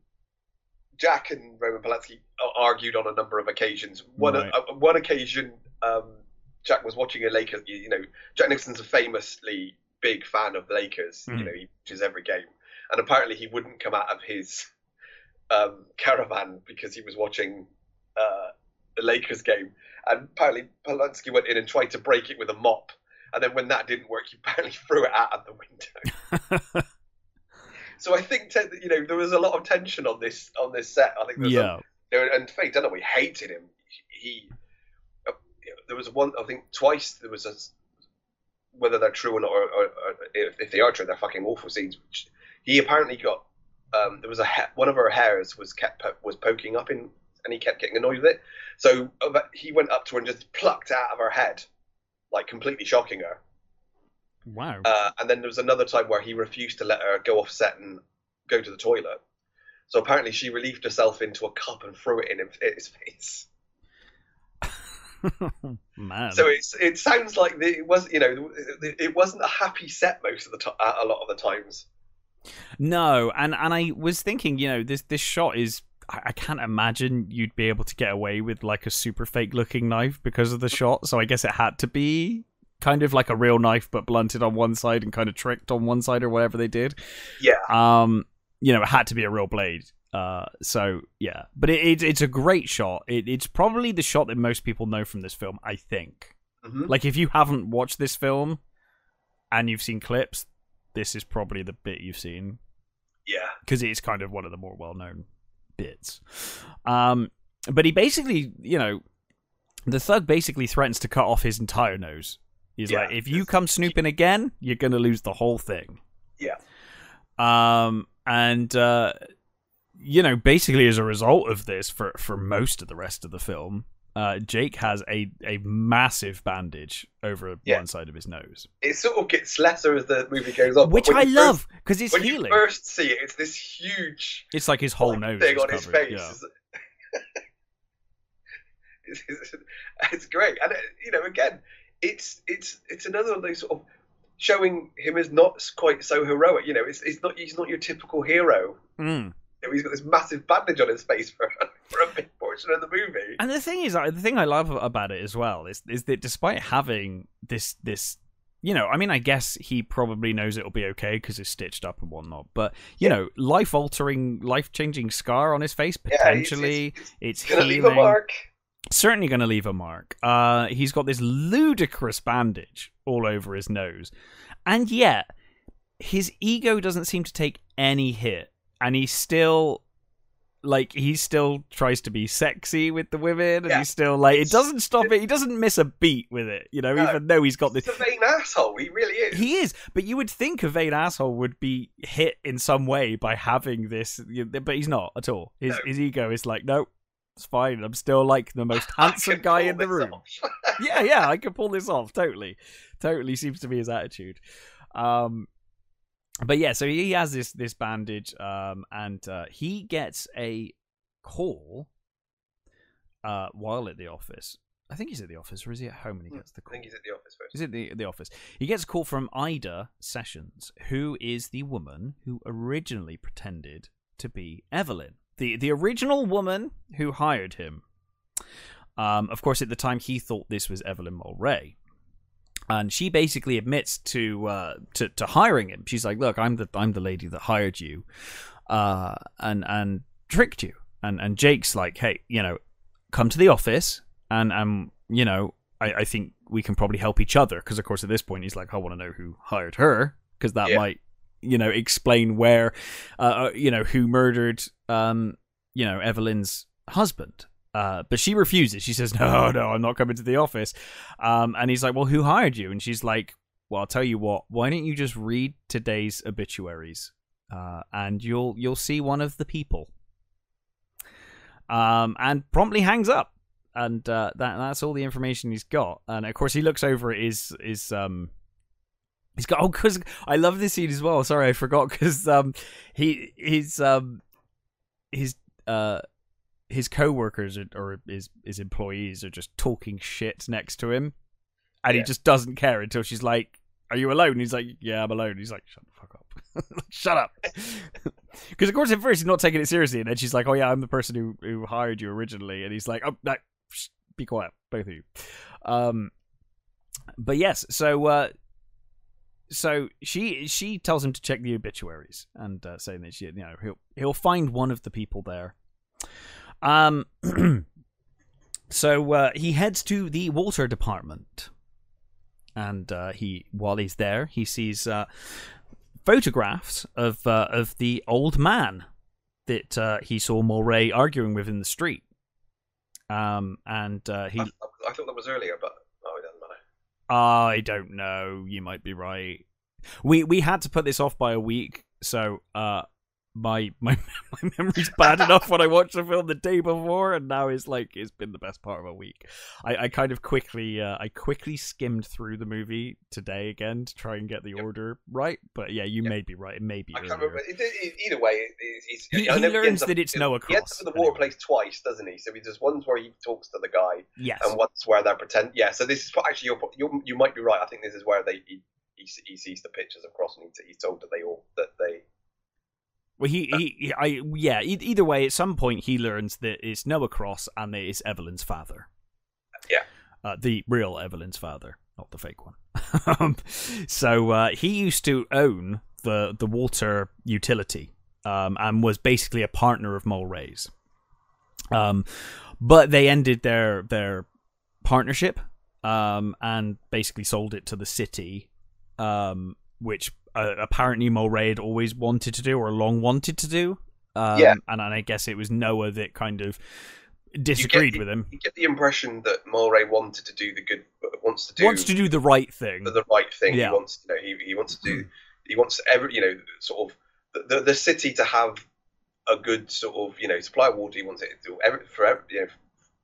Jack and Roman Polanski argued on a number of occasions. One Right. uh, one occasion, um, Jack was watching a Lakers. You you know, Jack Nicholson's a famously big fan of the Lakers. Mm. You know, he watches every game, and apparently he wouldn't come out of his um, caravan because he was watching uh, the Lakers game. And apparently Polanski went in and tried to break it with a mop. And then when that didn't work, he apparently threw it out of the window. so I think te- you know there was a lot of tension on this on this set. I think there was yeah a, there, and Faye Dunaway hated him. He uh, there was one I think twice there was a whether they're true or not, or, or, or if, if they are true, they're fucking awful scenes. Which he apparently got um, there was a one of her hairs was kept po- was poking up in, and he kept getting annoyed with it. So uh, he went up to her and just plucked out of her head, like completely shocking her. wow Uh, and then there was another time where he refused to let her go off set and go to the toilet. So apparently she relieved herself into a cup and threw it in his face. man So it's it sounds like the, it was you know it, wasn't a happy set most of the time a lot of the times. No, and and I was thinking, you know, this this shot is. I I can't imagine you'd be able to get away with like a super fake looking knife because of the shot. So I guess it had to be kind of like a real knife, but blunted on one side and kind of tricked on one side or whatever they did. Yeah, Um, you know, it had to be a real blade. Uh, so yeah, but it, it it's a great shot. It, it's probably the shot that most people know from this film. I think. Mhm. Like if you haven't watched this film and you've seen clips, this is probably the bit you've seen yeah, because it's kind of one of the more well-known bits. Um, but he basically, you know, the thug basically threatens to cut off his entire nose. He's Yeah, like, if you come snooping again, you're gonna lose the whole thing. Yeah. Um, and uh, you know, basically as a result of this, for for most of the rest of the film, uh, Jake has a a massive bandage over Yeah. one side of his nose, it sort of gets lesser as the movie goes on. which I love because it's when healing. you first see it, it's this huge It's like his whole like, nose thing is on his covered. face. Yeah. it's, it's, it's great, and uh, you know, again, it's it's it's another of those sort of showing him as not quite so heroic. You know, it's it's not he's not your typical hero. Mm. He's got this massive bandage on his face for for a big portion of the movie. And the thing is, the thing I love about it as well is is that despite having this this, you know, I mean, I guess he probably knows it'll be okay because it's stitched up and whatnot. But you Yeah. know, life altering, life changing scar on his face Yeah, it's- potentially. it's, it's gonna leave a mark. Certainly going to leave a mark. Uh, he's got this ludicrous bandage all over his nose, and yet his ego doesn't seem to take any hit, and he still. Like he still tries to be sexy with the women, and Yeah. he's still like it doesn't stop it. He doesn't miss a beat with it, you know. No. Even though he's got this, He's a vain asshole. He really is. he is. But you would think a vain asshole would be hit in some way by having this, but he's not at all. His No. his ego is like, nope, it's fine. I'm still like the most handsome guy in the room yeah, yeah, I can pull this off. Totally, totally seems to be his attitude. Um, but yeah, so he has this this bandage, um, and uh, he gets a call uh, while at the office. I think he's at the office, or is he at home and he Hmm, gets the I call? think he's at the office first. He's at the the office. He gets a call from Ida Sessions, who is the woman who originally pretended to be Evelyn, the the original woman who hired him. Um, of course, at the time, he thought this was Evelyn Mulwray, and she basically admits to uh, to to hiring him. She's like, "Look, I'm the I'm the lady that hired you, uh, and and tricked you." And and Jake's like, "Hey, you know, come to the office, and and you know, I, I think we can probably help each other because, of course, at this point, he's like, I want to know who hired her because that Yeah. might, you know, explain where, uh, uh, you know, who murdered, um, you know, Evelyn's husband. Uh, but she refuses. She says, "No, no, I'm not coming to the office." Um, and he's like, "Well, who hired you?" And she's like, "Well, I'll tell you what. Why don't you just read today's obituaries, uh, and you'll you'll see one of the people." Um, and promptly hangs up and uh, that that's all the information he's got. And of course, he looks over at his um. He's got oh, because I love this scene as well. Sorry, I forgot because um, he his um, his uh, his co-workers or his his employees are just talking shit next to him, and he just doesn't care until she's like, "Are you alone?" He's like, "Yeah, I'm alone." He's like, "Shut the fuck up, shut up." Because of course, at first he's not taking it seriously, and then she's like, "Oh yeah, I'm the person who who hired you originally," and he's like, "Oh, no, shh, be quiet, both of you." Um, but yes, so uh, so she she tells him to check the obituaries and uh, saying that she, you know, he'll he'll find one of the people there. Um, so uh, he heads to the water department, and uh, he while he's there, he sees uh, photographs of uh, of the old man that uh, he saw Mulwray arguing with in the street. Um, and uh, he I, I thought that was earlier, but oh, it doesn't matter. I don't know. You might be right. We we had to put this off by a week, so uh, my my my memory's bad enough when I watched the film the day before, and now it's like it's been the best part of a week. I, I kind of quickly uh, I quickly skimmed through the movie today again to try and get the Yep. order right. But yeah, you Yep. may be right. It may be. I can't remember. It, it, either way, it, it, he's, He- he learns up- that it's Noah He ends up at the water anyway. place twice, doesn't he? So he does once where he talks to the guy, Yes. and once where they're pretend. Yeah. So this is actually you're, you're, you might be right. I think this is where they he, he, he sees the pictures of Cross and he, he's told that they all that they Well, he, he, he I, yeah. e- Either way, at some point he learns that it's Noah Cross and that it's Evelyn's father. Yeah. uh, the real Evelyn's father, not the fake one. Um, so uh, he used to own the the water utility, um, and was basically a partner of Mulwray's. Um, but they ended their their partnership, um, and basically sold it to the city, um, which uh, apparently Mulwray had always wanted to do or long wanted to do. Um, Yeah. and, and I guess it was Noah that kind of disagreed the- with him. you get the impression that Mulwray wanted to do the good, wants to do Wants to do the right thing. the, the right thing. Yeah. He wants, you know, he, he wants to do, he wants every, you know, sort of the, the, the city to have a good sort of, you know, supply of water. He wants it to every, for every, you know,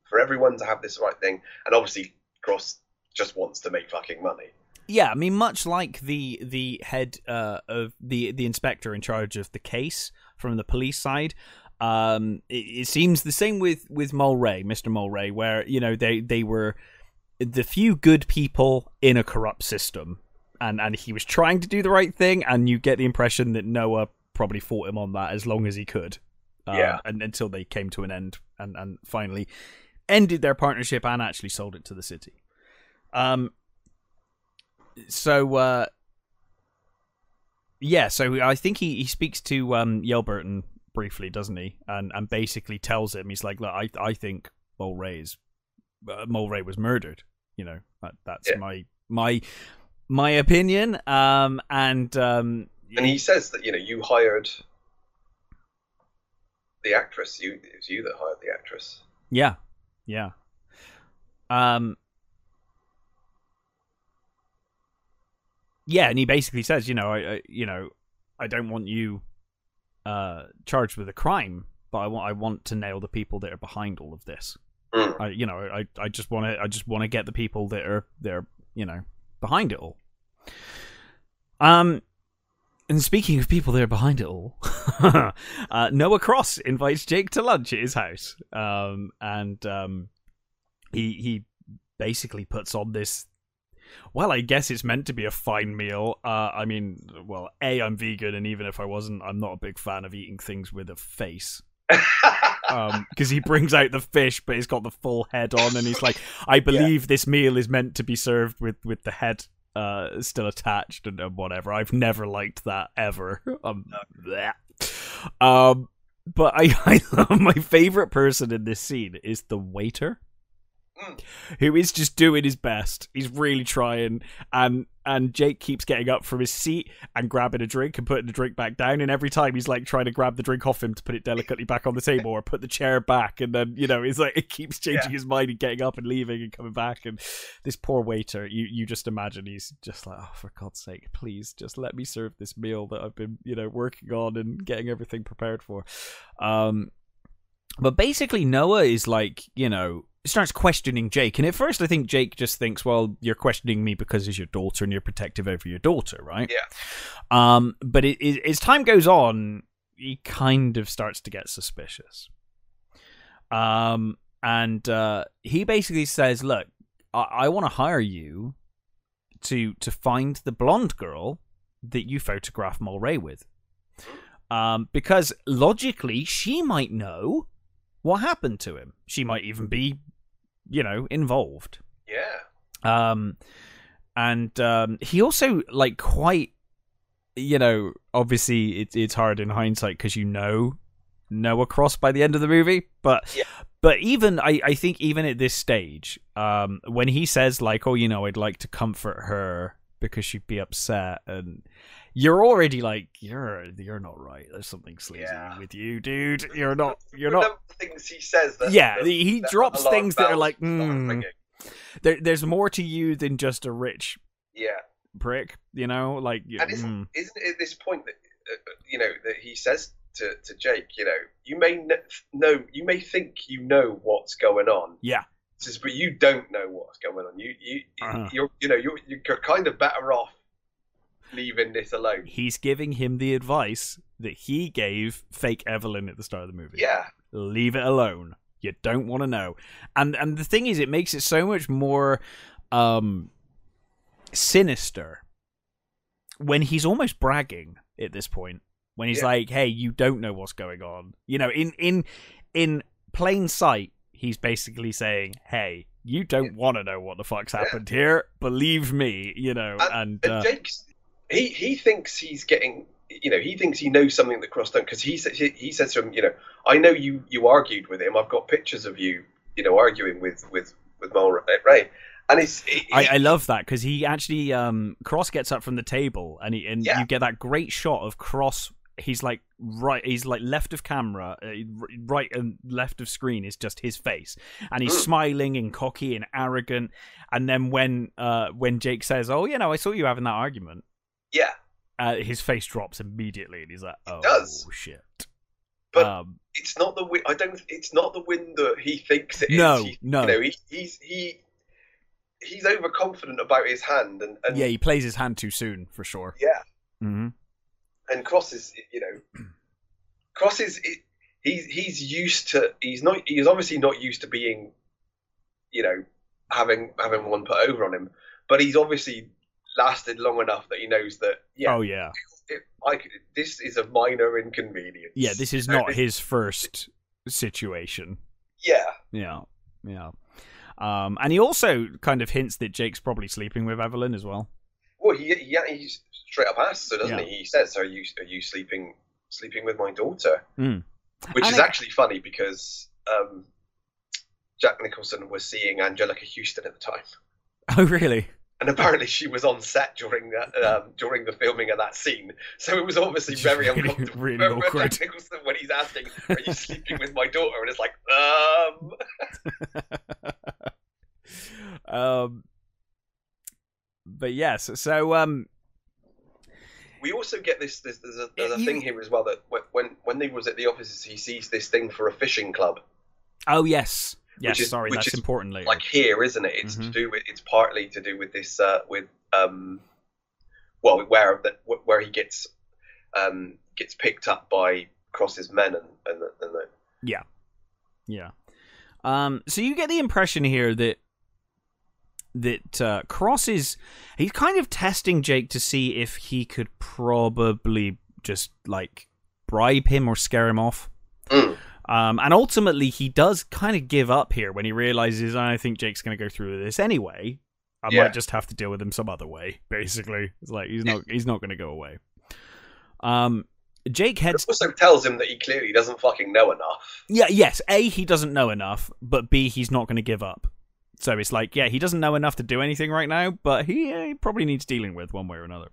for everyone to have this right thing, and obviously Cross just wants to make fucking money. Yeah, I mean, much like the the head uh, of the the inspector in charge of the case from the police side, um, it, it seems the same with with Mulwray, Mister Mulwray, where you know they they were the few good people in a corrupt system, and and he was trying to do the right thing, and you get the impression that Noah probably fought him on that as long as he could, uh, Yeah. and until they came to an end, and and finally ended their partnership and actually sold it to the city. Um, so uh yeah so i think he he speaks to um yelburton briefly doesn't he and and basically tells him he's like look i i think mulwray is uh, mulwray was murdered you know that, that's Yeah. my my my opinion um and um And he says that you know you hired the actress. You it was you that hired the actress. yeah yeah um yeah and he basically says you know i, I you know i don't want you uh charged with a crime but i want i want to nail the people that are behind all of this Mm. I, you know, I, I just want to, I just want to get the people that are, that are, you know, behind it all. Um, and speaking of people that are behind it all, uh, Noah Cross invites Jake to lunch at his house. Um, and um, he he basically puts on this Well, I guess it's meant to be a fine meal. Uh, I mean, well, a I'm vegan, and even if I wasn't, I'm not a big fan of eating things with a face. Um, because he brings out the fish, but he's got the full head on, and he's like, "I believe this meal is meant to be served with with the head uh still attached and, and whatever." I've never liked that ever. Um, um, but I I love my favorite person in this scene is the waiter Mm. who is just doing his best. He's really trying, and and Jake keeps getting up from his seat and grabbing a drink and putting the drink back down. And every time he's like trying to grab the drink off him to put it delicately back on the table or put the chair back, and then you know it's like it keeps changing Yeah. his mind and getting up and leaving and coming back. And this poor waiter, you you just imagine he's just like, oh for God's sake, please just let me serve this meal that I've been you know working on and getting everything prepared for. Um, but basically Noah is like, you know, starts questioning Jake. And at first I think Jake just thinks, well, you're questioning me because it's your daughter and you're protective over your daughter, right? Yeah. Um, but it, it, as time goes on, he kind of starts to get suspicious. Um, and uh, he basically says, look, I, I want to hire you to to find the blonde girl that you photograph Mulwray with. Um, because logically, she might know what happened to him. She might even be, you know, involved. yeah. Um, and um, he also like quite, you know, obviously it's it's hard in hindsight because you know Noah Cross by the end of the movie, but Yeah. but even I I think even at this stage, um, when he says like, oh, you know, I'd like to comfort her because she'd be upset and. You're already like you're you're not right. There's something sleazy Yeah. with you, dude. You're not. You're Remember not. things he says. That, Yeah, that- he that drops things that are like, mm, there, there's more to you than just a rich Yeah. prick. You know, like And isn't, mm. isn't it at this point that uh, uh, you know that he says to, to Jake, you know, you may know, you may think you know what's going on. Yeah. Says, but you don't know what's going on. You you Uh-huh. you're you know you're you're kind of better off leaving this alone. he's giving him the advice that he gave fake Evelyn at the start of the movie. Yeah. leave it alone. You don't want to know. And and the thing is, it makes it so much more um sinister when he's almost bragging at this point. When he's Yeah. like, "Hey, you don't know what's going on." You know, in in in plain sight, he's basically saying, "Hey, you don't want to know what the fuck's Yeah. happened here. Believe me." You know, and, And uh, Jake's he he thinks he's getting you know he thinks he knows something that Cross don't because he sa- he, he says to him you know I know you you argued with him I've got pictures of you you know arguing with with with Mulwray and it's I, I love that because he actually um Cross gets up from the table and he and Yeah. you get that great shot of Cross. He's like right. He's like left of camera, uh, right and left of screen is just his face, and he's Mm. smiling and cocky and arrogant. And then when uh when Jake says, "Oh, you know, I saw you having that argument," yeah uh, his face drops immediately, and he's like, "Oh does. shit." But um, it's not the win I don't it's not the win that he thinks it is No, He- no. you know he, he's he he's overconfident about his hand and, and yeah, he plays his hand too soon for sure. yeah hmm and Cross is, you know, Cross is he's he's used to he's not he's obviously not used to being, you know, having having one put over on him, but he's obviously lasted long enough that he knows that yeah, Oh yeah, it, I this is a minor inconvenience. yeah. This is not his first situation. Yeah, Yeah, yeah. Um, and he also kind of hints that Jake's probably sleeping with Evelyn as well. well, he he he's straight up asks her, doesn't Yeah. he? He says, "Are you are you sleeping sleeping with my daughter?" Mm. Which And is I- actually funny because um, Jack Nicholson was seeing Anjelica Huston at the time. Oh, really? And apparently she was on set during that um, during the filming of that scene. So it was obviously very really- uncomfortable really awkward. Nicholson when he's asking, "Are you sleeping with my daughter?" And it's like, um, um, but yes. So um, we also get this. this there's a, there's a You- thing here as well that when- when when he was at the offices, he sees this thing for a fishing club. oh yes, yes. is- sorry, which that's is important later. Like here, isn't it? It's to Mhm. do with. It's partly to do with this. Uh, with um, well, where that where he gets um gets picked up by Cross's men and and the, and the Yeah. Um, so you get the impression here that that uh, Cross is he's kind of testing Jake to see if he could probably just like bribe him or scare him off. Um, and ultimately, he does kind of give up here when he realizes, I think Jake's going to go through this anyway. I Yeah. might just have to deal with him some other way. Basically, it's like he's not he's not going to go away. Um, Jake It also tells him that he clearly doesn't fucking know enough. Yeah, yes. A, he doesn't know enough, but B, he's not going to give up. So it's like, yeah, he doesn't know enough to do anything right now, but he, uh, he probably needs dealing with one way or another.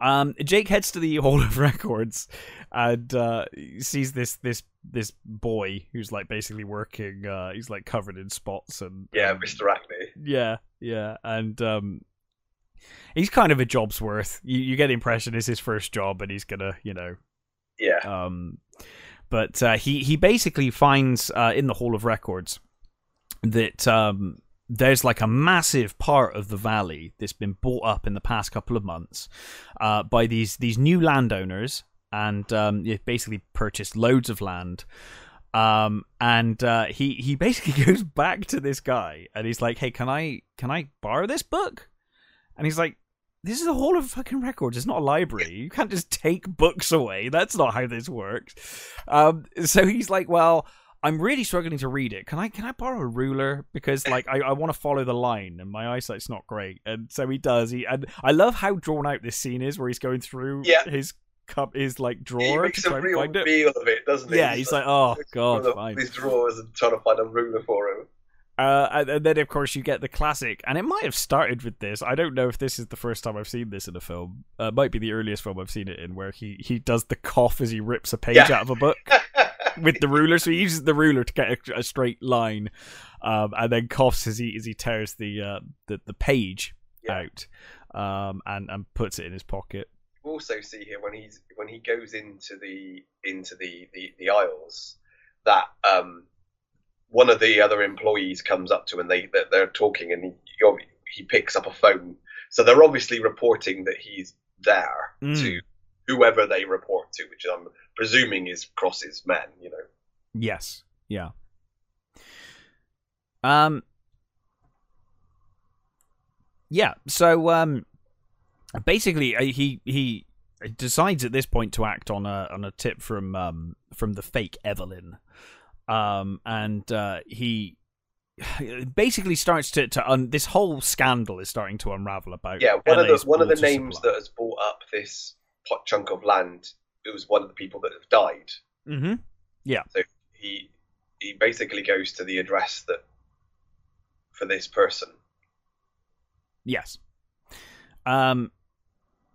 Um, Jake heads to the Hall of Records and uh, sees this this this boy who's like basically working. Uh, he's like covered in spots and Yeah, and- Mr. Acne. yeah, yeah, and um, he's kind of a job's worth. You, you get the impression it's his first job, and he's gonna, you know, Yeah. um, but uh, he he basically finds uh, in the Hall of Records that um, there's like a massive part of the valley that's been bought up in the past couple of months uh, by these these new landowners, and um, they basically purchased loads of land. Um, and uh, he he basically goes back to this guy, and he's like, "Hey, can I can I borrow this book?" And he's like, this is a hall of fucking records. It's not a library. You can't just take books away. That's not how this works. Um, so he's like, well, I'm really struggling to read it. Can I can I borrow a ruler because like I, I want to follow the line and my eyesight's not great. And so he does. He and I love how drawn out this scene is where he's going through Yeah. his cup his like He drawer to makes try a real meal of it, doesn't he? Yeah, he's like, oh god, fine. These drawers and trying to find a ruler for him. Uh, and, and then, of course, you get the classic, and it might have started with this. I don't know if this is the first time I've seen this in a film. Uh, it might be the earliest film I've seen it in, where he, he does the cough as he rips a page Yeah. out of a book with the ruler. So he uses the ruler to get a, a straight line, um, and then coughs as he as he tears the uh, the, the page Yeah. out, um, and and puts it in his pocket. You also see here when he's when he goes into the into the the, the aisles that um one of the other employees comes up to him and they they're, they're talking and he he picks up a phone so they're obviously reporting that he's there Mm. to whoever they report to which I'm presuming is Cross's men you know Yes. Yeah. Um. Yeah. So um, basically, uh, he he decides at this point to act on a on a tip from um from the fake Evelyn, um, and uh, he basically starts to to un- this whole scandal is starting to unravel about yeah one of the one of the names supply. that has brought up this chunk of land it was one of the people that have died Mm-hmm. Yeah. So he he basically goes to the address that for this person. Yes. Um,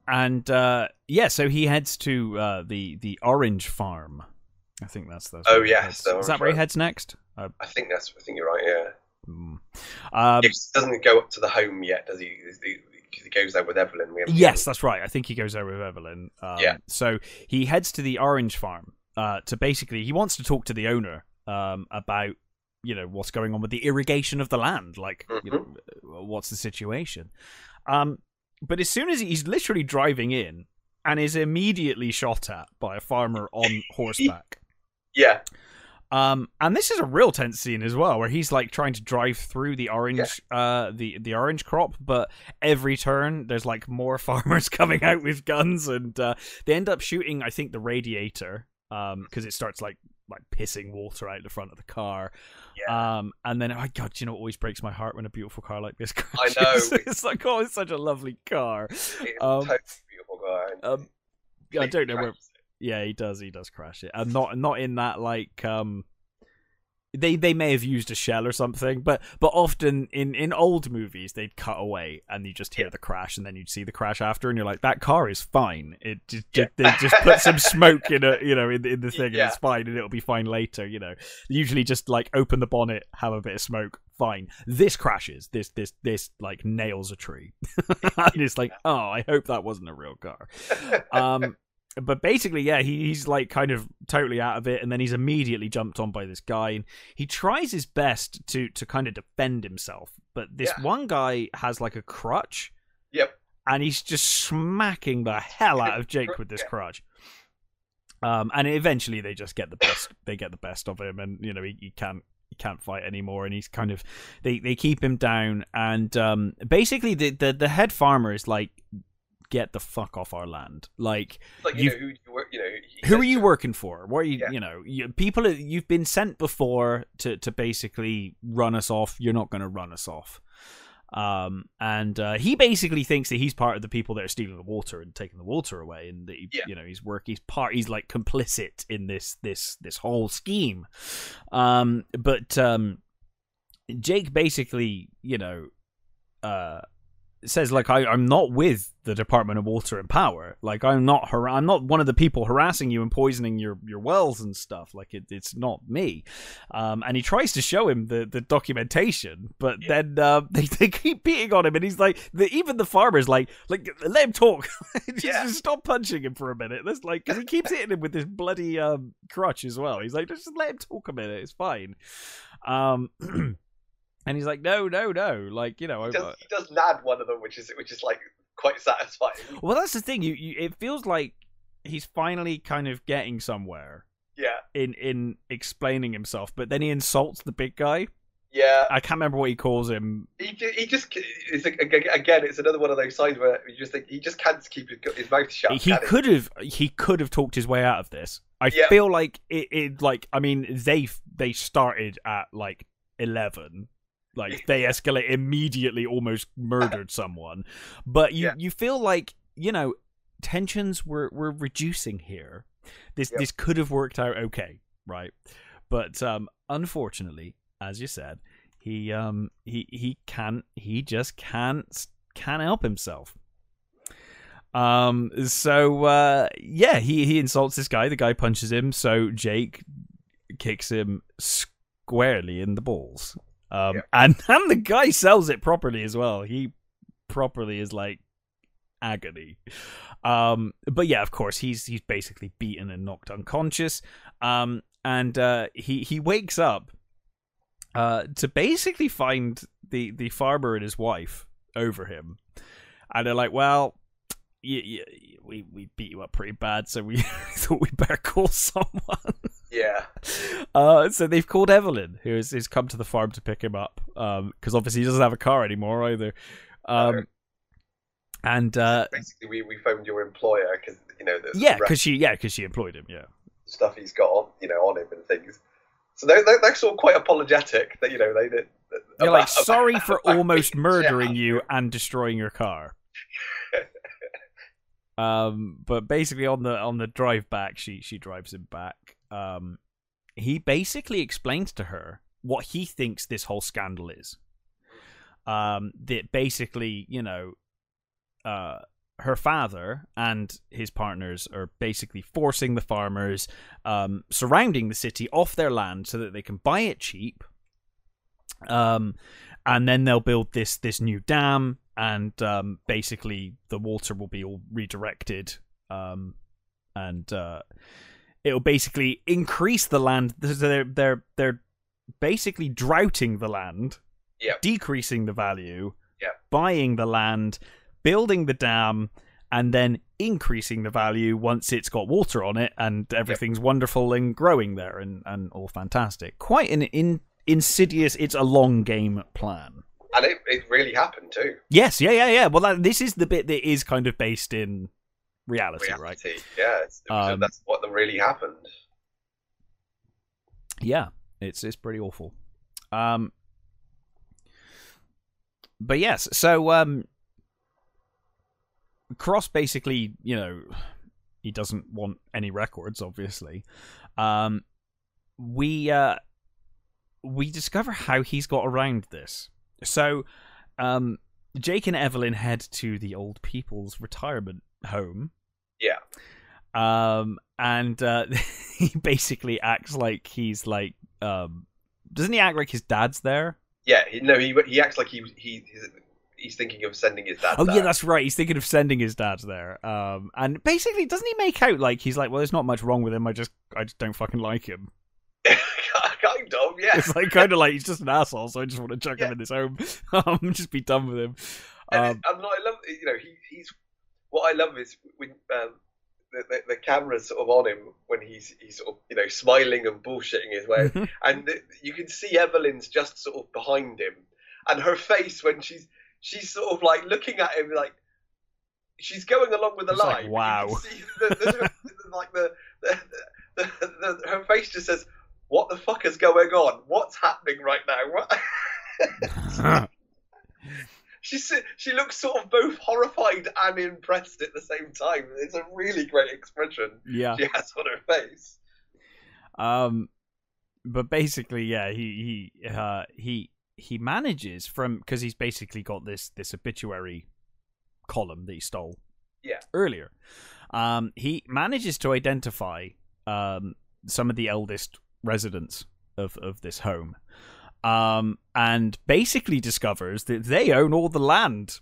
and uh, yeah, so he heads to uh, the the orange farm. I think that's that's. Oh, yes, the is that where he heads next? Uh, I think that's. I think you're right. Yeah. mm. um, He doesn't go up to the home yet, does he? Is the- Because he goes there with Evelyn. Yes, that's right. I think he goes there with Evelyn. Um, Yeah. So he heads to the orange farm uh, to basically he wants to talk to the owner um, about you know what's going on with the irrigation of the land, like you know what's the situation. Um, but as soon as he's literally driving in and is immediately shot at by a farmer on horseback. Yeah. Um, and this is a real tense scene as well, where he's like trying to drive through the orange, uh, the the orange crop, but every turn there's like more farmers coming out with guns, and uh, they end up shooting, I think, the radiator, um, because it starts like like pissing water out the front of the car. Yeah. Um, and then, oh god, you know, always breaks my heart when a beautiful car like this Crashes. I know. it's like, oh, it's such a lovely car. It's a Um, totally beautiful guy. Um, I don't know where. Yeah, he does. He does crash it, and not not in that like um. They they may have used a shell or something, but but often in in old movies they'd cut away and you just hear the crash and then you'd see the crash after and you're like that car is fine. It just, Yeah. they just put some smoke in a you know in, in the thing Yeah. and it's fine and it'll be fine later. You know, usually just like open the bonnet, have a bit of smoke, fine. This crashes. This this this like nails a tree, and it's like oh I hope that wasn't a real car um but basically yeah he, he's like kind of totally out of it and then he's immediately jumped on by this guy and he tries his best to to kind of defend himself but this Yeah. one guy has like a crutch Yep. and he's just smacking the hell out of jake with this Yeah. crutch um and eventually they just get the best they get the best of him and you know he, he can't he can't fight anymore, and he's kind of they they keep him down, and um, basically the, the the head farmer is like, get the fuck off our land, like. Like you know who you work, you know. Who are you working for? What are you? Yeah. You know, you, people. You've been sent before to to basically run us off. You're not going to run us off. Um, and uh, he basically thinks that he's part of the people that are stealing the water and taking the water away, and that he, Yeah. you know he's work. He's part. He's like complicit in this this this whole scheme. Um, but um, Jake basically, you know, uh, says like I, I'm not with the Department of Water and Power. Like I'm not har- I'm not one of the people harassing you and poisoning your, your wells and stuff. Like it, it's not me. Um, and he tries to show him the, the documentation, but Yeah. then uh, they, they keep beating on him, and he's like, the, even the farmer's like, like let him talk. just, Yeah. just stop punching him for a minute. That's like because he keeps hitting him with this bloody um, crutch as well. He's like, just let him talk a minute. It's fine. Um. And he's like, no, no, no. Like, you know, He I, does, he does nab one of them, which is which is like quite satisfying. Well, that's the thing. You, you, it feels like he's finally kind of getting somewhere Yeah, in in explaining himself, but then he insults the big guy. yeah. I can't remember what he calls him. He, he just it's again, it's another one of those signs where you just think he just can't keep his, his mouth shut. he could have he could have talked his way out of this. I Yeah. feel like it, it. Like I mean, they they started at like eleven. Like they escalate immediately, almost murdered someone. But you Yeah. you feel like you know tensions were were reducing here. This Yep. this could have worked out okay, right? But um, unfortunately, as you said, he um he he can't he just can't can't help himself. Um. So uh, yeah, he he insults this guy. The guy punches him. So Jake kicks him squarely in the balls. Um. Yeah. And and the guy sells it properly as well. He properly is like agony. Um. But yeah, of course, he's he's basically beaten and knocked unconscious. Um. And uh, he he wakes up. Uh, to basically find the the farmer and his wife over him, and they're like, "Well, yeah, yeah, we we beat you up pretty bad, so we thought we better call someone." Yeah, Uh, so they've called Evelyn, who has, has come to the farm to pick him up, because obviously he doesn't have a car anymore either. Um, No. and uh, basically we, we phoned your employer because you know yeah, because she yeah because she employed him. Yeah, stuff he's got on you know on him and things. So they they they're sort of quite apologetic that you know they did. they're like sorry for about almost murdering jailed." you and destroying your car. um, but basically on the on the drive back, she she drives him back. Um, he basically explains to her what he thinks this whole scandal is. Um, that basically, you know, uh, her father and his partners are basically forcing the farmers um, surrounding the city off their land so that they can buy it cheap. Um, and then they'll build this this new dam, and um, basically the water will be all redirected, um, and uh, it'll basically increase the land. so They're they're they're basically droughting the land, Yep. decreasing the value, Yep. buying the land, building the dam, and then increasing the value once it's got water on it and everything's wonderful and growing there and, and all fantastic. Quite an in, insidious, it's a long game plan. and it, it really happened too. Yes, yeah, yeah, yeah. Well, that, this is the bit that is kind of based in reality, right? Yeah, Um, that's what really happened. Yeah, it's it's pretty awful. Um, but yes, so um, Cross basically, you know, he doesn't want any records, obviously. Um, we uh, we discover how he's got around this. So, um, Jake and Evelyn head to the old people's retirement home. Yeah, Um, and uh, he basically acts like he's like, um, doesn't he act like his dad's there? yeah. He, no, he he acts like he he he's, he's thinking of sending his dad. Oh there. yeah, that's right. He's thinking of sending his dad there. Um, and basically, doesn't he make out like he's like, well, there's not much wrong with him. I just, I just don't fucking like him. kind of. Yeah, It's like kind of like he's just an asshole, so I just want to chuck him in this home, um, just be done with him. And Um, I'm not, I love you know he, he's what I love is when um, the, the, the camera's sort of on him when he's he's sort of you know smiling and bullshitting his way, mm-hmm. and the, you can see Evelyn's just sort of behind him, and her face when she's she's sort of like looking at him like she's going along with the It's like, line. you wow. can see the, like the, the, her face just says, "What the fuck is going on? What's happening right now?" What? she she looks sort of both horrified and impressed at the same time. It's a really great expression yeah. she has on her face. Um, but basically, yeah, he he uh, he he manages from because he's basically got this this obituary column that he stole. Yeah. Earlier, um, he manages to identify um some of the eldest residents of of this home, um, and basically discovers that they own all the land.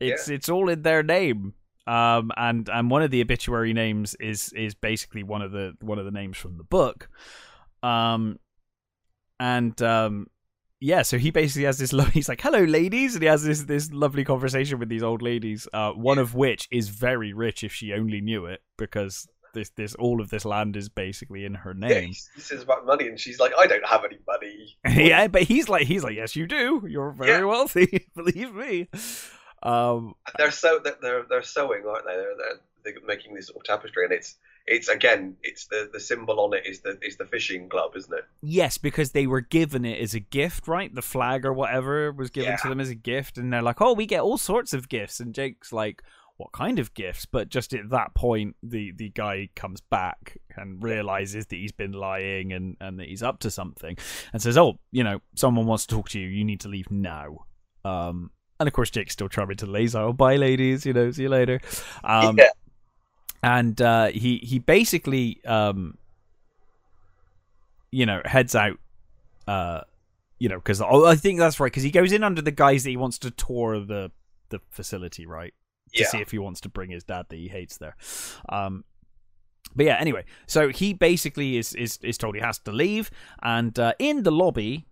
It's it's all in their name. Um, and and one of the obituary names is is basically one of the one of the names from the book. Um, and um, yeah, so he basically has this. Lo- he's like, "Hello, ladies," and he has this this lovely conversation with these old ladies. Uh, one of which is very rich, if she only knew it, because this this all of this land is basically in her Yeah, name. he says about money, and she's like, "I don't have any money." yeah, but he's like, he's like, "Yes, you do. You're very Yeah. wealthy. Believe me." Um, they're so they're they're, sewing, aren't they? They're, they're they're making this sort of tapestry, and it's it's again, it's the the symbol on it is the is the fishing club, isn't it? Yes, because they were given it as a gift, right? The flag or whatever was given to them as a gift, and they're like, "Oh, we get all sorts of gifts." And Jake's like, "What kind of gifts?" But just at that point, the the guy comes back and realizes that he's been lying and and that he's up to something, and says, "Oh, you know, someone wants to talk to you. You need to leave now." Um, and of course, Jake's still charming to ladies. Oh, bye, ladies. You know, see you later. Um, yeah, and uh, he he basically um, you know heads out uh, you know because oh, I think that's right because he goes in under the guise that he wants to tour the the facility right to yeah, see if he wants to bring his dad that he hates there. Um but yeah anyway so he basically is is is told he has to leave. And uh, in the lobby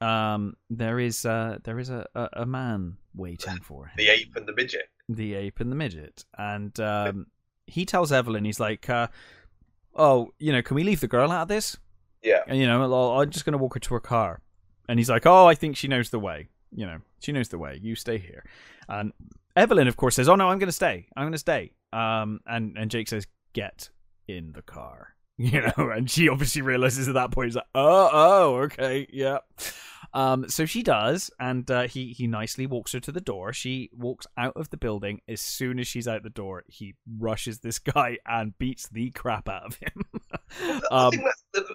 um there is uh there is a a, a man waiting for him. The ape and the midget. the ape and the midget. And um he tells evelyn he's like uh oh you know can we leave the girl out of this? Yeah, and you know i'm just gonna walk her to her car. And he's like oh i think she knows the way. You know she knows the way. You stay here. And evelyn of course says oh no i'm gonna stay. I'm gonna stay. Um and and jake says get in the car. You know and she obviously realizes at that point he's like oh oh okay yeah. Um so she does and uh, he he nicely walks her to the door. She walks out of the building. As soon as she's out the door he rushes this guy and beats the crap out of him. I um, think that's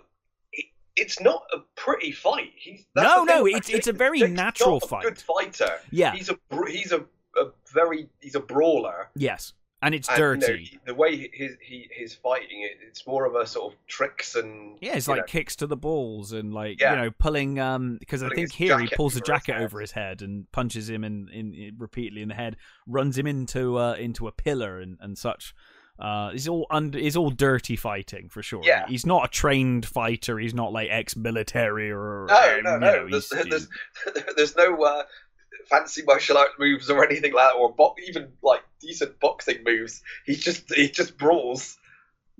It's not a pretty fight. He's No, no, it's- it's a very Jake's natural a fight. Good fighter. yeah. He's a he's a, a very he's a brawler. yes and it's and, you know, dirty the way his he his fighting it, it's more of a sort of tricks and Yeah, it's like know, kicks to the balls and like Yeah. you know pulling um because I think here he pulls a over his jacket over his head and punches him in, in, in repeatedly in the head, runs him into uh into a pillar and and such. Uh, he's all under. He's all dirty fighting for sure. Yeah. he's not a trained fighter. He's not like ex-military or No, um, no, no. know, There's, there's, there's no uh, fancy martial art moves or anything like that, or bo- even like decent boxing moves. He just he just brawls.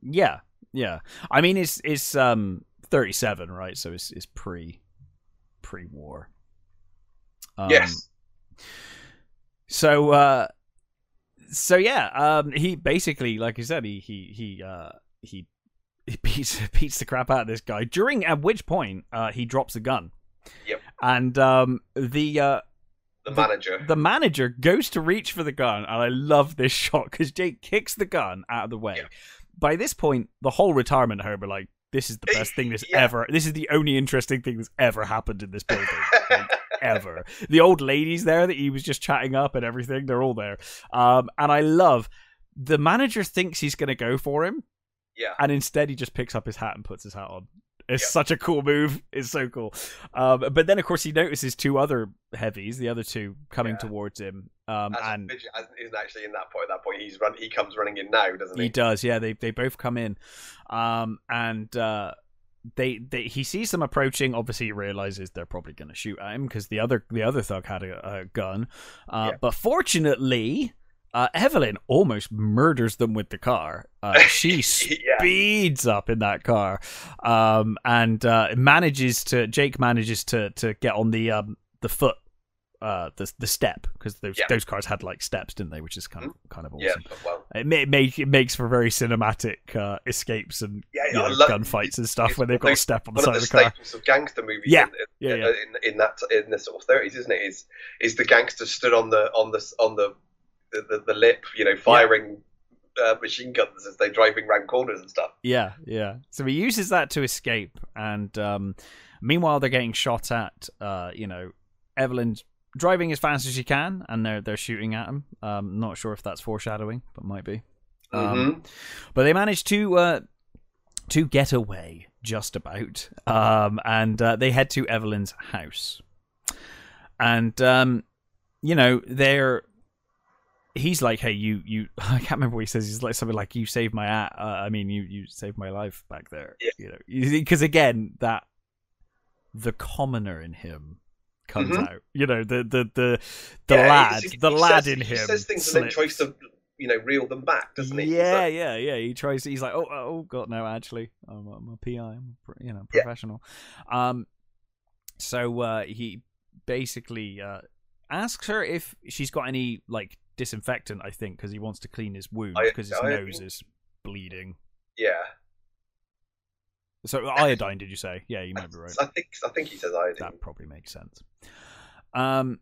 Yeah, yeah. I mean, it's it's um thirty seven, right? So it's it's pre pre war. Um, yes. So uh, so yeah. Um, he basically, like I said, he he he uh he he beats beats the crap out of this guy. During at which point, uh, he drops a gun. Yep. And um, the uh, The manager. the manager goes to reach for the gun, and I love this shot because Jake kicks the gun out of the way. Yeah. By this point, the whole retirement home are like, "This is the best thing that's Yeah. ever. This is the only interesting thing that's ever happened in this building, like, ever." The old ladies there that he was just chatting up and everything, they're all there. Um, and I love the manager thinks he's going to go for him, yeah. and instead he just picks up his hat and puts his hat on. It's Yeah. such a cool move. It's so cool. Um, but then, of course, he notices two other heavies, the other two coming Yeah. towards him. Um, and isn't actually in that point. At that point, he's run. He comes running in now, doesn't he? he does, yeah. They they both come in, um, and uh, they they he sees them approaching. Obviously, he realizes they're probably going to shoot at him because the other the other thug had a, a gun. Uh, Yeah. But fortunately, Uh, Evelyn almost murders them with the car. Uh, she Yeah. speeds up in that car, um, and uh, manages to. Jake manages to to get on the um, the foot, uh, the the step because those Yeah. those cars had like steps, didn't they? Which is kind of kind of Yeah, awesome. well, It, ma- make, it makes for very cinematic uh, escapes and yeah, you know, gunfights and stuff when they've got a step on the side of the the car. of gangster movies Yeah. in, Yeah, in, yeah. in, in that in the sort of thirties, isn't it? Is is the gangsters stood on the on the on the the, the, the lip, you know, firing uh, machine guns as they're driving round corners and stuff. Yeah, yeah. So he uses that to escape, and um, meanwhile they're getting shot at. Uh, you know, Evelyn's driving as fast as she can, and they're they're shooting at him. Um, not sure if that's foreshadowing, but might be. Um, Mhm. But they manage to uh, to get away just about, um, and uh, they head to Evelyn's house, and um, you know they're. He's like, hey, you, you. I can't remember what he says. He's like something like, "You saved my, uh, I mean, you, you saved my life back there." Yeah. You know, because again, that the commoner in him comes Mhm. out. You know, the the the the Yeah, lad, he- he the says- lad in he him. says things and then tries to you know reel them back, doesn't he? Yeah, like, yeah, yeah. He tries. He's like, oh, oh God, no. Actually, I'm, I'm a PI. I'm a, you know Yeah. professional. Um, so uh, he basically uh, asks her if she's got any like disinfectant. I think because he wants to clean his wound because his nose think- is bleeding. yeah. So iodine, did you say? Yeah, you might be right. I think I think he says iodine. That probably makes sense. Um,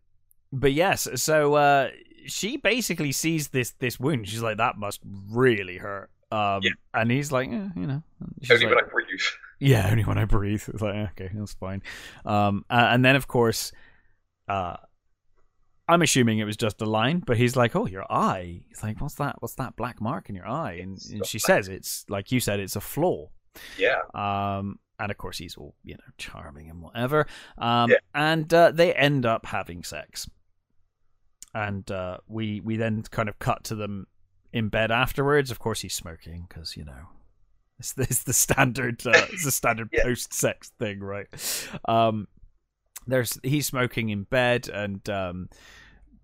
but yes, so uh, she basically sees this this wound. She's like, that must really hurt. Um, Yeah. and he's like, eh, you know, Only like, when I breathe. yeah, only when I breathe. It's like, okay, that's fine. Um, uh, and then of course, uh, I'm assuming it was just a line, but he's like, oh, your eye. He's like, what's that? What's that black mark in your eye? And, and she says it's like you said, it's a flaw. Yeah. Um, and of course, he's all you know, charming and whatever. Um, Yeah. and uh, they end up having sex, and uh, we we then kind of cut to them in bed afterwards. Of course, he's smoking because you know. It's, it's the standard, uh, it's the standard Yeah. post-sex thing, right? Um, there's he's smoking in bed, and um,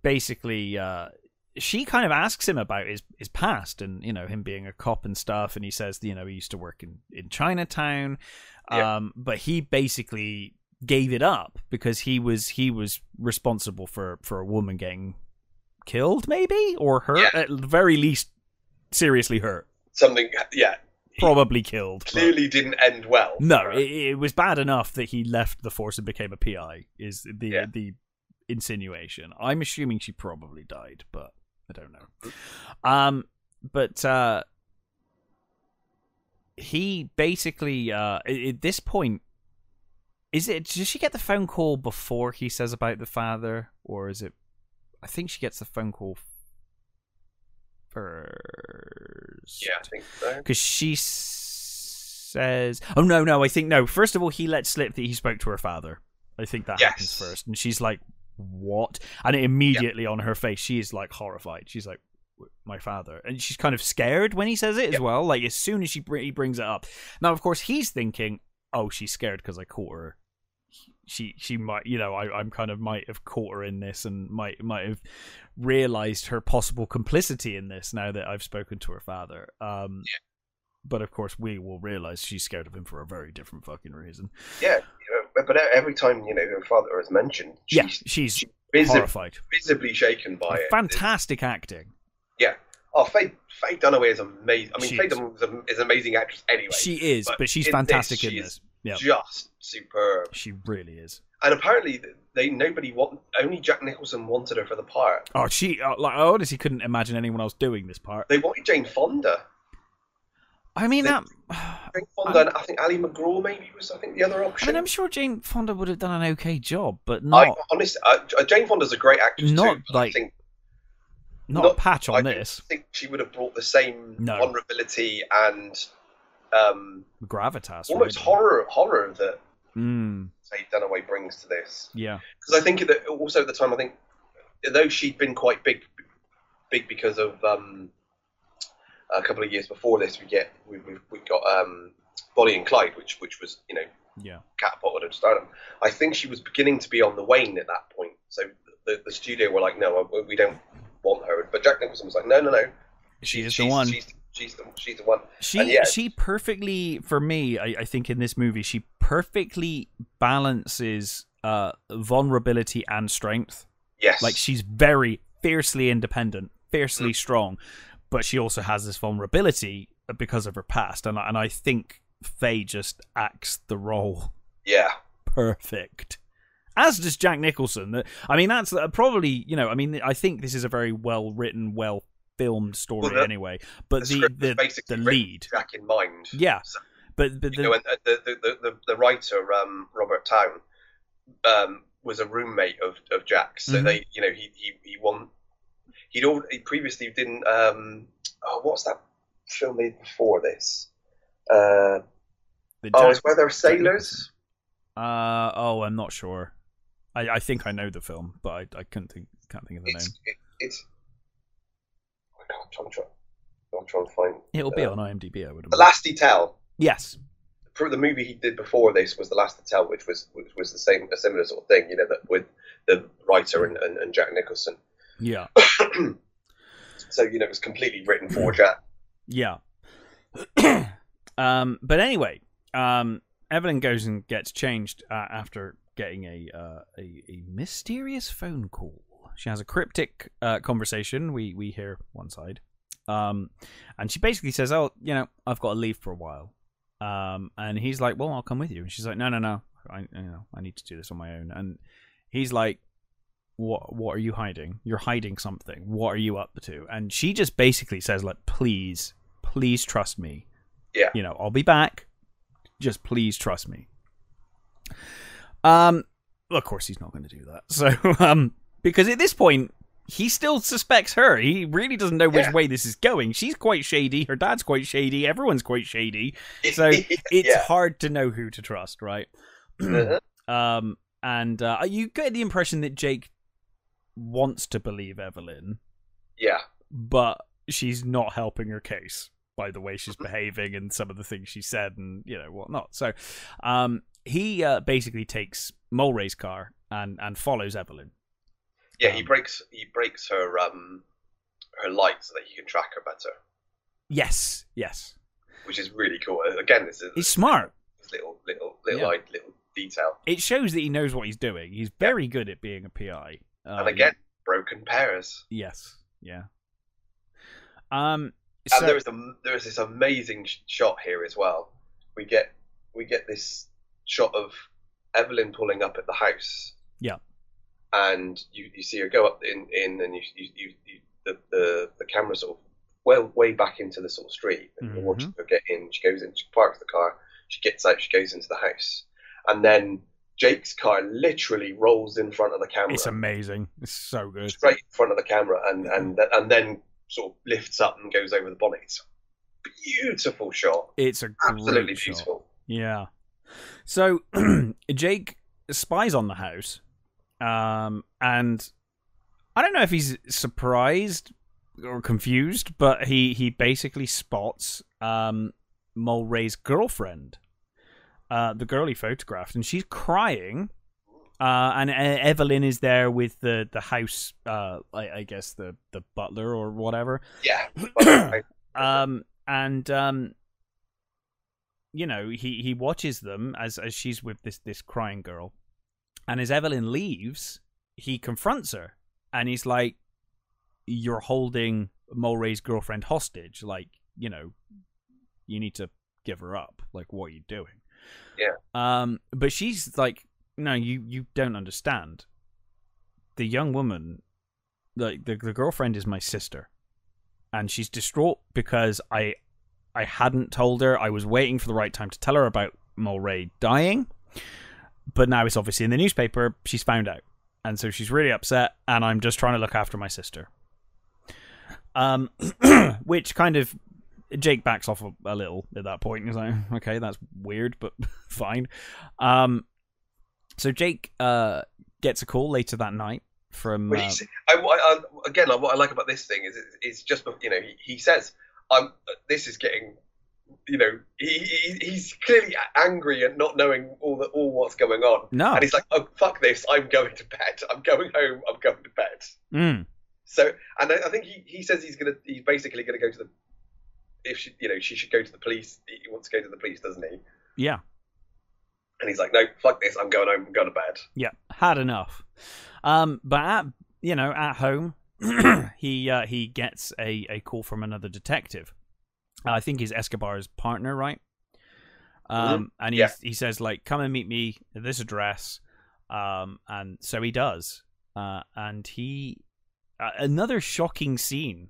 basically, uh, she kind of asks him about his his past and you know him being a cop and stuff and he says you know he used to work in in Chinatown Yeah. um but he basically gave it up because he was he was responsible for for a woman getting killed maybe or hurt Yeah. at the very least seriously hurt Something. Yeah. Probably killed Clearly didn't end well. no, for her. it, it was bad enough that he left the force and became a PI. Is the Yeah. the insinuation? I'm assuming she probably died, but I don't know. Um, but uh, he basically uh, at at this point, is it? Does she get the phone call before he says about the father, or is it? I think she gets the phone call first Yeah, I think so. because she says, "Oh no, no, I think no." First of all, he lets slip that he spoke to her father. I think that happens first, and she's like, "What?" And immediately on her face, she is like horrified. She's like, "My father," and she's kind of scared when he says it as well. Like as soon as she br- he brings it up. Now, of course, he's thinking, "Oh, she's scared because I caught her." She she might you know I I'm kind of might have caught her in this and might might have realized her possible complicity in this now that I've spoken to her father. Um, but of course, we will realize she's scared of him for a very different fucking reason. Yeah, but every time you know her father is mentioned, she's yeah, she's visib- horrified. visibly shaken by it. Fantastic acting. Yeah Oh, Faye, Faye Dunaway is amazing. I mean, She Faye is. Dunaway is, an amazing actress anyway. She is, but but she's in fantastic this, in this. Yeah, just superb. she really is. And apparently, they nobody want only Jack Nicholson wanted her for the part. Oh, she uh, like I honestly couldn't imagine anyone else doing this part. They wanted Jane Fonda. I mean They- that. Jane Fonda, and I think Ali MacGraw maybe was I think the other option. I mean, I'm sure Jane Fonda would have done an okay job, but I not honestly, uh, Jane Fonda's a great actress Not too. but I like think not, a not- patch on don't this think she would have brought the same No. vulnerability and um, gravitas. almost really. horror horror that Mm, Faye Dunaway brings to this. yeah, because I think that also at the time I think though she'd been quite big, big because of um, a couple of years before this we get we we we got um, Bonnie and Clyde, which which was you know yeah. catapulted her to stardom. I think she was beginning to be on the wane at that point. So the, the studio were like, no, we don't want her. But Jack Nicholson was like, no, no, no. She is she's, the one. She's, she's the she's the one. She And yeah. she perfectly for me, I, I think in this movie, she perfectly balances uh vulnerability and strength. Yes. Like she's very fiercely independent, fiercely Mm. strong, but she also has this vulnerability because of her past, and I- and I think Faye just acts the role yeah. perfect. As does Jack Nicholson. I mean, that's uh, probably you know. I mean, I think this is a very well written, well filmed story Well, the- anyway. But the the the, the lead, Jack in mind. yeah. So, But but the, know, the, the, the, writer um, Robert Towne um, was a roommate of, of Jack's, so Mhm. they you know he he he won. He'd al- he previously didn't. Um, oh, what's that film made before this? Uh, the oh, it's where they're sailors. Uh oh, I'm not sure. I, I think I know the film, but I, I couldn't think can't think of the It's name. it, it's. I can't try, try, I'm trying to find. It'll be uh, on IMDb, I would The. Last Detail. Yes. For the movie he did before this was The Last Detail, which was which was the same a similar sort of thing, you know, that with the writer and, and, and Jack Nicholson. Yeah. so you know, it was completely written for Jack. Yeah. um, but anyway, um, Evelyn goes and gets changed uh, after getting a, uh, a a mysterious phone call. She has a cryptic uh, conversation. We we hear one side, um, and she basically says, "Oh, you know, I've got to leave for a while." Um, and he's like, "Well, I'll come with you." And she's like, "No, no, no. I you know I need to do this on my own." And he's like, "What what are you hiding? You're hiding something. What are you up to?" And she just basically says, "Like, please, please trust me. Yeah. You know, I'll be back. Just please trust me." Um, well, of course he's not going to do that. So, um, because at this point he still suspects her. He really doesn't know which Yeah. way this is going. She's quite shady. Her dad's quite shady. Everyone's quite shady. So it's yeah. hard to know who to trust, right? Uh-huh. um, and uh, you get the impression that Jake wants to believe Evelyn, yeah, but she's not helping her case by the way she's behaving and some of the things she said and you know whatnot. So, um, he uh, basically takes Mulwray's car and and follows Evelyn. Yeah. He Um, breaks he breaks her um her light so that he can track her better, Yes, yes, which is really cool. Again, this is he's smart. this little little little Yeah. little detail. It shows that he knows what he's doing. He's very good at being a PI. Uh, and again, broken pairs. yes, yeah. Um, And there is a there is this amazing sh- shot here as well. We get we get this shot of Evelyn pulling up at the house. Yeah. And you, you see her go up in, in and you, you, you, you the, the the camera sort of well way back into the sort of street and you're watching her get in. She goes in, she parks the car, she gets out, she goes into the house, and then Jake's car literally rolls in front of the camera it's amazing. It's so good. straight in front of the camera and mm-hmm. and and then sort of lifts up and goes over the bonnet. It's a beautiful shot, It's a absolutely great shot. beautiful. Yeah. So Jake spies on the house, um, and I don't know if he's surprised or confused, but he he basically spots um, Mulwray's girlfriend, uh, the girl he photographed, and she's crying. Uh, and Evelyn is there with the the house, uh, I, I guess the the butler or whatever. Yeah, Um, and um, you know, he he watches them as as she's with this this crying girl, and as Evelyn leaves, he confronts her, and he's like, "You're holding Mulwray's girlfriend hostage. Like, you know, you need to give her up. Like, what are you doing?" Yeah. Um, but she's like, "No, you you don't understand. The young woman, like the the girlfriend, is my sister." and she's distraught because I I hadn't told her. I was waiting for the right time to tell her about Mulwray dying. But now it's obviously in the newspaper, she's found out. And so she's really upset and I'm just trying to look after my sister. Um which kind of Jake backs off a, a little at that point. He's like, okay, that's weird, but fine. Um so Jake uh gets a call later that night from uh, I, I, again, what I like about this thing is it's, it's just you know he, he says I'm this is getting you know he, he he's clearly angry and not knowing all the all what's going on No. and he's like oh fuck this I'm going to bed I'm going home I'm going to bed Mm. So, and I, I think he, he says he's gonna he's basically gonna go to the if she you know she should go to the police. He wants to go to the police, doesn't he? Yeah. And he's like, no, fuck this. I'm going home. I'm going to bed. Yeah, had enough. Um, but at you know at home, he uh, he gets a, a call from another detective. I think he's Escobar's partner, right? Um, and he Yeah. he says like, "Come and meet me at this address." Um, and so he does. Uh, and he uh, another shocking scene.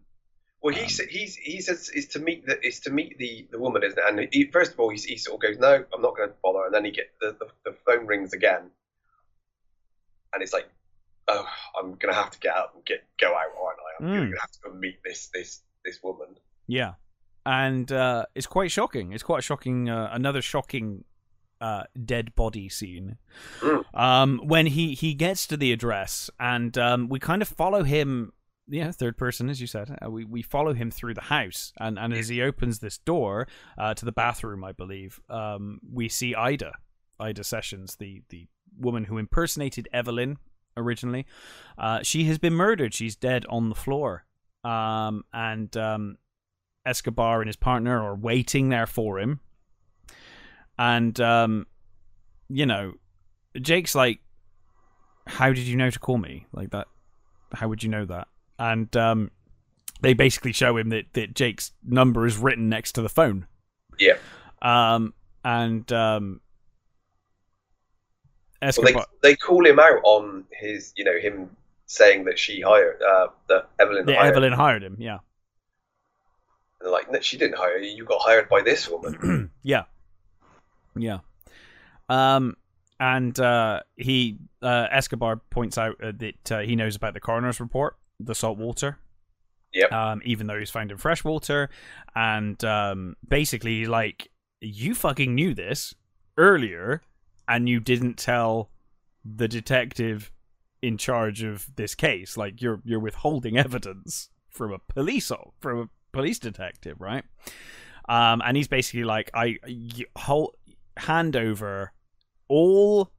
Well, he Um, sa- he's he says is to meet the is to meet the, the woman, isn't it? And he, first of all, he, he sort of goes, no, I'm not going to bother. And then he get the, the the phone rings again, and it's like, oh, I'm going to have to get up and get go out, aren't I? I'm Mm. going to have to go meet this this this woman. Yeah, and uh, it's quite shocking. It's quite shocking. Uh, another shocking uh, dead body scene. Mm. Um, when he he gets to the address, and um, we kind of follow him. Yeah, third person, as you said. Uh, we we follow him through the house, and and as he opens this door uh, to the bathroom, I believe, um, we see Ida, Ida Sessions, the the woman who impersonated Evelyn originally. Uh, she has been murdered. She's dead on the floor. Um, and um, Escobar and his partner are waiting there for him. And um, you know, Jake's like, "How did you know to call me like that? How would you know that?" And um, they basically show him that that Jake's number is written next to the phone. Yeah. Um, and um, Well, Escobar. they they call him out on his you know him saying that she hired uh, that Evelyn that hired. Evelyn hired him. Yeah. And they're like, no, she didn't hire you. You got hired by this woman. yeah, yeah. Um, and uh, he uh, Escobar points out uh, that uh, he knows about the coroner's report, the salt water. Yep. Um, even though he's found in fresh water, and um, basically, like you fucking knew this earlier, and you didn't tell the detective in charge of this case. Like you're you're withholding evidence from a police from a police detective, right? Um, and he's basically like, I hold, hand over all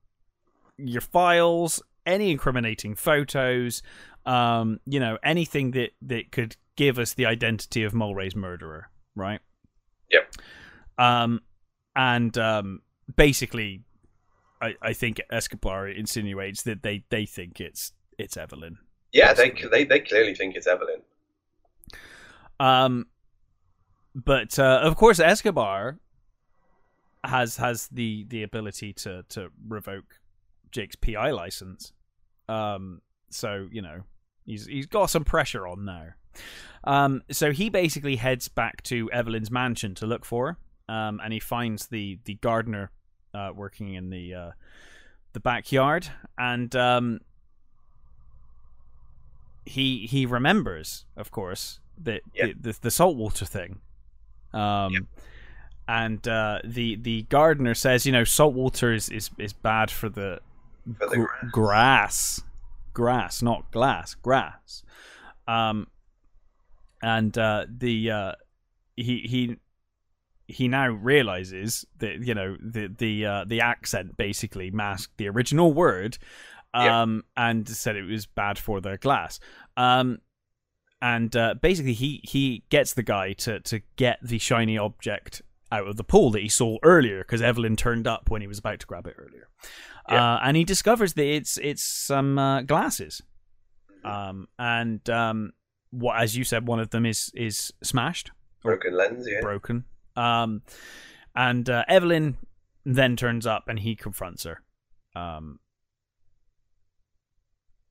your files, any incriminating photos, um, you know, anything that that could give us the identity of Mulwray's murderer, right? Yep. Um, and um, basically, I, I think Escobar insinuates that they, they think it's it's Evelyn. Yeah, they they they clearly think it's Evelyn. Um, but uh, of course, Escobar has has the the ability to to revoke Jake's PI license. Um, so you know he's he's got some pressure on now. Um, so he basically heads back to Evelyn's mansion to look for her. Um, and he finds the the gardener uh, working in the uh, the backyard, and um, he he remembers, of course, that Yeah. the, the the saltwater thing. Um, Yeah. and uh, the the gardener says, you know, saltwater is is, is bad for the, For the gr- grass, grass, not glass, grass. Um, and uh, the uh, he he he now realizes that you know the the uh, the accent basically masked the original word, Yeah. um, and said it was bad for the glass. Um, and uh, basically he he gets the guy to to get the shiny object out of the pool that he saw earlier because Evelyn turned up when he was about to grab it earlier. Yeah. Uh, and he discovers that it's it's some uh, glasses, um, and um, what as you said, one of them is is smashed, Broken lens, yeah. broken. Um, and uh, Evelyn then turns up and he confronts her. Um,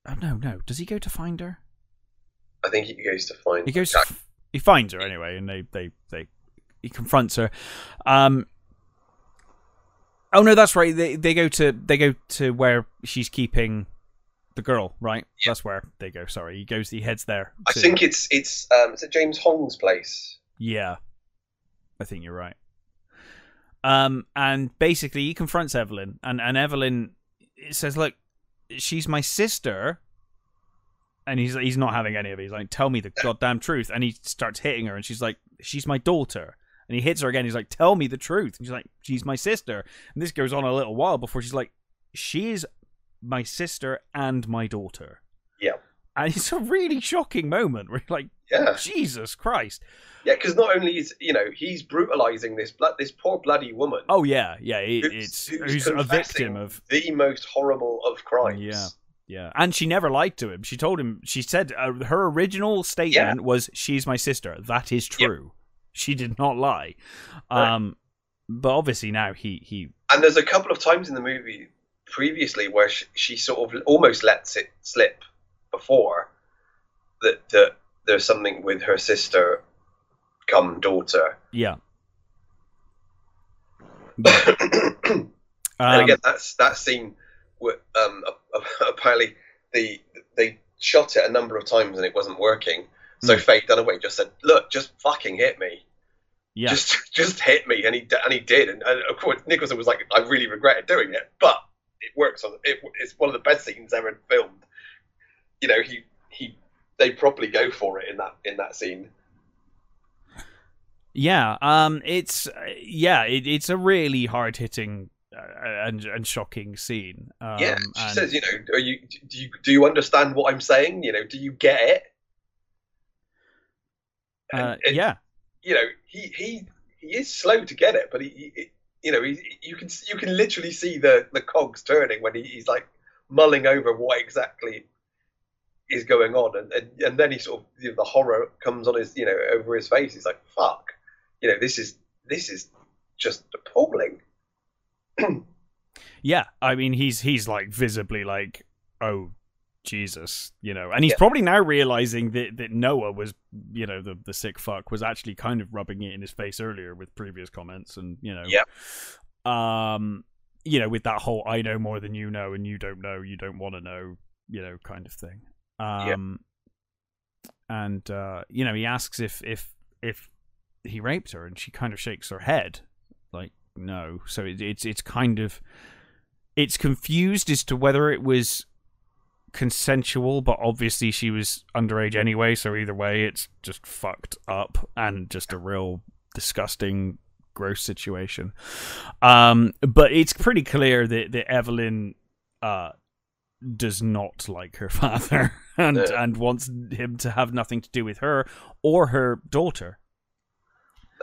oh no, no, does he go to find her? I think he goes to find. He goes. He finds her anyway, and they they they he confronts her. Um. Oh no, that's right. They they go to they go to where she's keeping the girl. Right. Yeah. That's where they go. Sorry, he goes. He heads there. I think it's it's um it's at James Hong's place. Yeah, I think you're right. Um, and basically, he confronts Evelyn, and and Evelyn says, "Look, she's my sister." And he's he's not having any of it. He's like, "Tell me the goddamn truth." And he starts hitting her, and she's like, "She's my daughter." And he hits her again. He's like, "Tell me the truth." And she's like, "She's my sister." And this goes on a little while before she's like, "She's my sister and my daughter." Yeah. and it's a really shocking moment. Where you're like, Yeah, Jesus Christ! yeah, because not only is you know he's brutalizing this blood, this poor bloody woman, Oh yeah, yeah. It, Who's- it's who's who's a victim of the most horrible of crimes. Yeah. Yeah, and she never lied to him. She told him. She said uh, her original statement was, "She's my sister." That is Yep. true. She did not lie. Right. Um, but obviously now he he And there's a couple of times in the movie previously where she, she sort of almost lets it slip before that that there's something with her sister, come daughter. yeah. and Um, again, that's that scene. Um, apparently, the they shot it a number of times and it wasn't working. So Hmm. Faye Dunaway just said, "Look, just fucking hit me, yeah, just just hit me," and he and he did. And, and of course, Nicholson was like, "I really regretted doing it, but it works. On it, it's one of the best scenes ever filmed." You know, he he they properly go for it in that in that scene. yeah. Um, it's yeah, it, it's a really hard hitting and and shocking scene. Um, yeah, she and- says, "You know, are you do you do you understand what I'm saying? You know, do you get it?" And- uh, and, yeah, you know, he he he is slow to get it, but he, he you know, he, you can you can literally see the the cogs turning when he, he's like mulling over what exactly is going on, and and, and then he sort of you know, the horror comes on his you know over his face. He's like, "Fuck," you know, this is this is just appalling. yeah. I mean, he's he's like visibly like, oh Jesus, you know, and he's Yeah. probably now realizing that that Noah was, you know, the the sick fuck was actually kind of rubbing it in his face earlier with previous comments, and you know, Yep. um, you know, with that whole "I know more than you know, and you don't know, you don't want to know," you know, kind of thing. Um, and uh, you know, he asks if if if he raped her, and she kind of shakes her head, no. So it, it's it's kind of it's confused as to whether it was consensual, but obviously she was underage anyway. So either way, it's just fucked up and just a real disgusting, gross situation. Um, but it's pretty clear that that Evelyn uh does not like her father and Yeah. and wants him to have nothing to do with her or her daughter.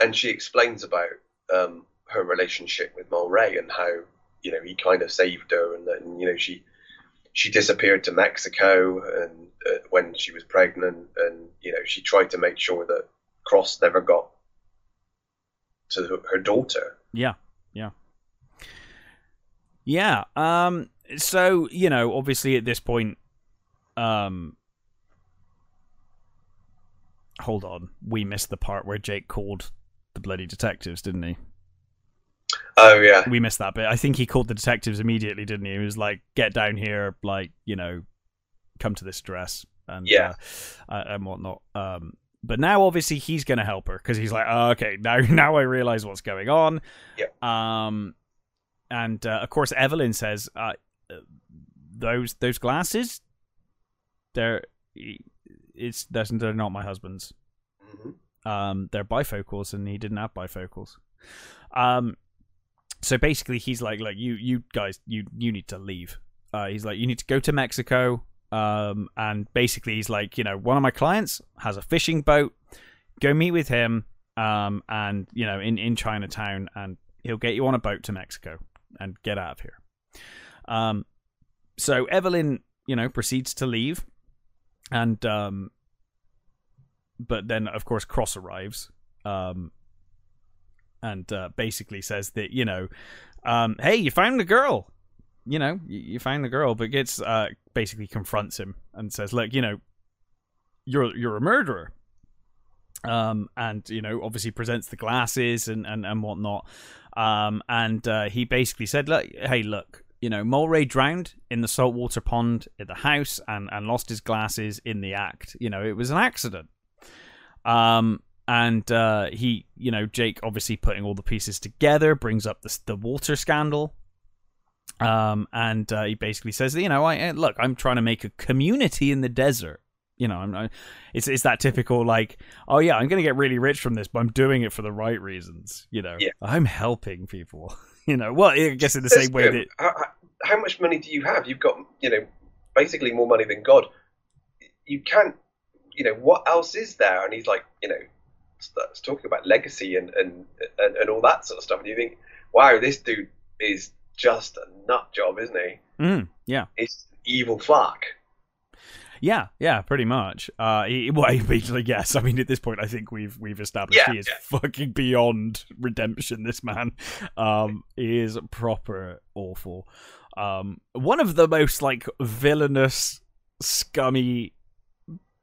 and she explains about um, her relationship with Mulwray and how you know he kind of saved her, and then you know she she disappeared to Mexico and uh, when she was pregnant, and you know she tried to make sure that Cross never got to her- her daughter. Yeah, yeah, yeah. Um. So you know, obviously at this point, um. Hold on, we missed the part where Jake called the bloody detectives, didn't he? Oh yeah, We missed that bit. I think he called the detectives immediately, didn't he? He was like, "Get down here, like you know, come to this address and Yeah. uh, uh, and whatnot." Um, but now obviously he's going to help her because he's like, oh, "Okay, now now I realize what's going on." Yeah. Um, and uh, of course Evelyn says, uh, "Those those glasses, they're it's they're, they're not my husband's." hmm um, they're bifocals, and he didn't have bifocals. Um, so basically, he's like, like you, you guys, you, you need to leave. Uh, he's like, you need to go to Mexico. Um, and basically, he's like, you know, one of my clients has a fishing boat. Go meet with him. Um, and you know, in in Chinatown, and he'll get you on a boat to Mexico and get out of here. Um, so Evelyn, you know, proceeds to leave, and um, but then of course Cross arrives, um, and uh, basically says that you know, um, hey, you found the girl, you know, you, you found the girl, but gets uh, basically confronts him and says, look, you know, you're you're a murderer. Um, and you know, obviously presents the glasses and and and whatnot. Um, and uh, he basically said, look, hey, look, you know, Mulwray drowned in the saltwater pond at the house and and lost his glasses in the act. You know, it was an accident. Um, and uh, he, you know, Jake obviously putting all the pieces together brings up the the water scandal. Um, and uh, he basically says, you know, I eh, look, I'm trying to make a community in the desert. You know, I'm, it's it's that typical like, oh yeah, I'm gonna get really rich from this, but I'm doing it for the right reasons. You know, Yeah. I'm helping people. You know, well, I guess in the same way that how, how- how much money do you have? You've got you know basically more money than God. you can't, you know, what else is there? And he's like, you know, starts talking about legacy and, and, and, and all that sort of stuff. And you think, wow, this dude is just a nut job, isn't he? Mm, yeah. He's evil fuck. Yeah, yeah, pretty much. Uh, he, well, basically, yes. I mean, at this point, I think we've we've established Yeah, he is yeah. fucking beyond redemption. This man, um, is proper awful. Um, one of the most like villainous, scummy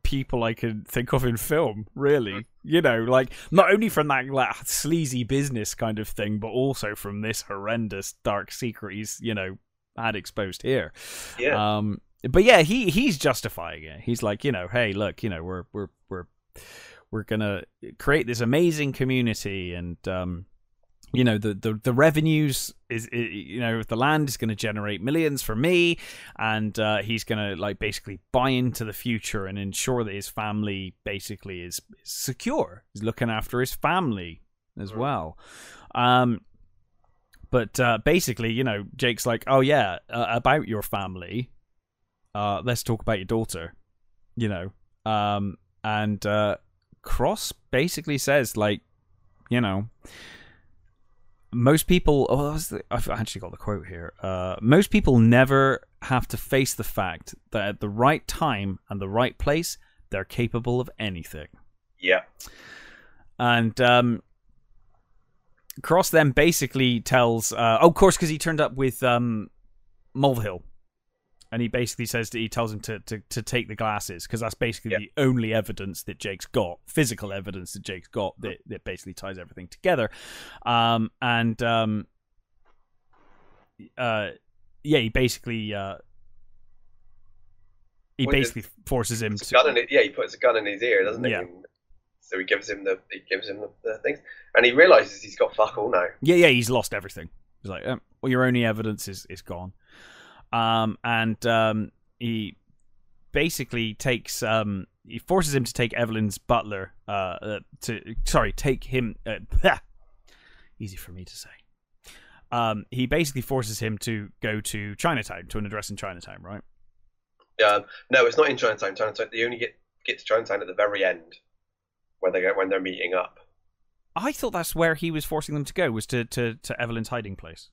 people I can think of in film. Really, you know, like not only from that like, sleazy business kind of thing, but also from this horrendous dark secret he's you know had exposed here. Yeah. Um, but yeah, he he's justifying it. He's like, you know, hey, look, you know, we're we're we're we're gonna create this amazing community, and um, you know, the the the revenues is, you know, the land is going to generate millions for me, and uh, he's gonna like basically buy into the future and ensure that his family basically is, is secure. He's looking after his family as well. Um, but uh, basically, you know, Jake's like, "Oh yeah, uh, about your family. Uh, let's talk about your daughter." You know, um, and uh, Cross basically says, like, you know, most people. Oh, the- I've actually got the quote here. Uh, most people never have to face the fact that at the right time and the right place, they're capable of anything. yeah. And um, Cross then basically tells, uh, oh, of course, because he turned up with um, Mulvihill. And he basically says that he tells him to, to, to take the glasses because that's basically the only evidence that Jake's got, physical evidence that Jake's got that, that basically ties everything together. Um, and um, uh, yeah, he basically uh, he Well, basically forces him to gun in it. Yeah, he puts a gun in his ear, doesn't he? Yeah. So he gives him the he gives him the, the things, and he realizes he's got fuck all now. Yeah, yeah, he's lost everything. He's like, um, well, your only evidence is is gone. Um, and um, he basically takes um, he forces him to take Evelyn's butler uh, uh to sorry, take him. Uh, easy for me to say. Um, he basically forces him to go to Chinatown to an address in Chinatown, right? Um, no, it's not in Chinatown. Chinatown. They only get get to Chinatown at the very end when they go when they're meeting up. I thought that's where he was forcing them to go was to to, to Evelyn's hiding place.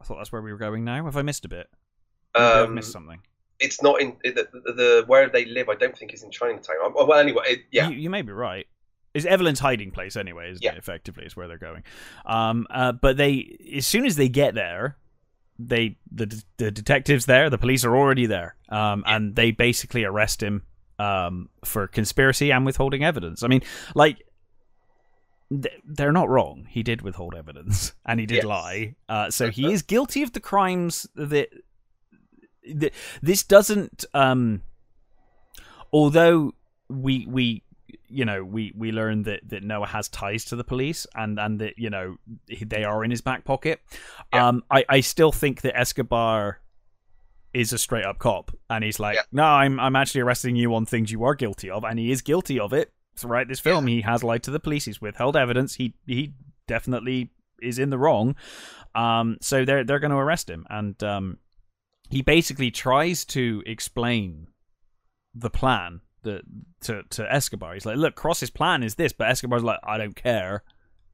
I thought that's where we were going now. Have I missed a bit? Maybe I've Um, missed something. it's not in the, the, the where they live. I don't think is in Chinatown. Um, Well, anyway, it, yeah, You, you may be right. Is Evelyn's hiding place anyway? Isn't Yeah. it? Effectively, is where they're going. Um, uh, but they, as soon as they get there, they the the detectives there, the police are already there, um, and they basically arrest him um, for conspiracy and withholding evidence. I mean, like. Th- They're not wrong. He did withhold evidence, and he did Yes. lie. Uh, so he is guilty of the crimes that. that this doesn't. Um, although we we you know we we learn that that Noah has ties to the police and and that you know they are in his back pocket. Yeah. Um, I I still think that Escobar is a straight up cop, and he's like, Yeah. no, I'm I'm actually arresting you on things you are guilty of, and he is guilty of it. Throughout this film, he has lied to the police. He's withheld evidence. He he definitely is in the wrong. Um, so they're they're going to arrest him, and um, he basically tries to explain the plan that to to Escobar. He's like, "Look, Cross's plan is this," but Escobar's like, "I don't care.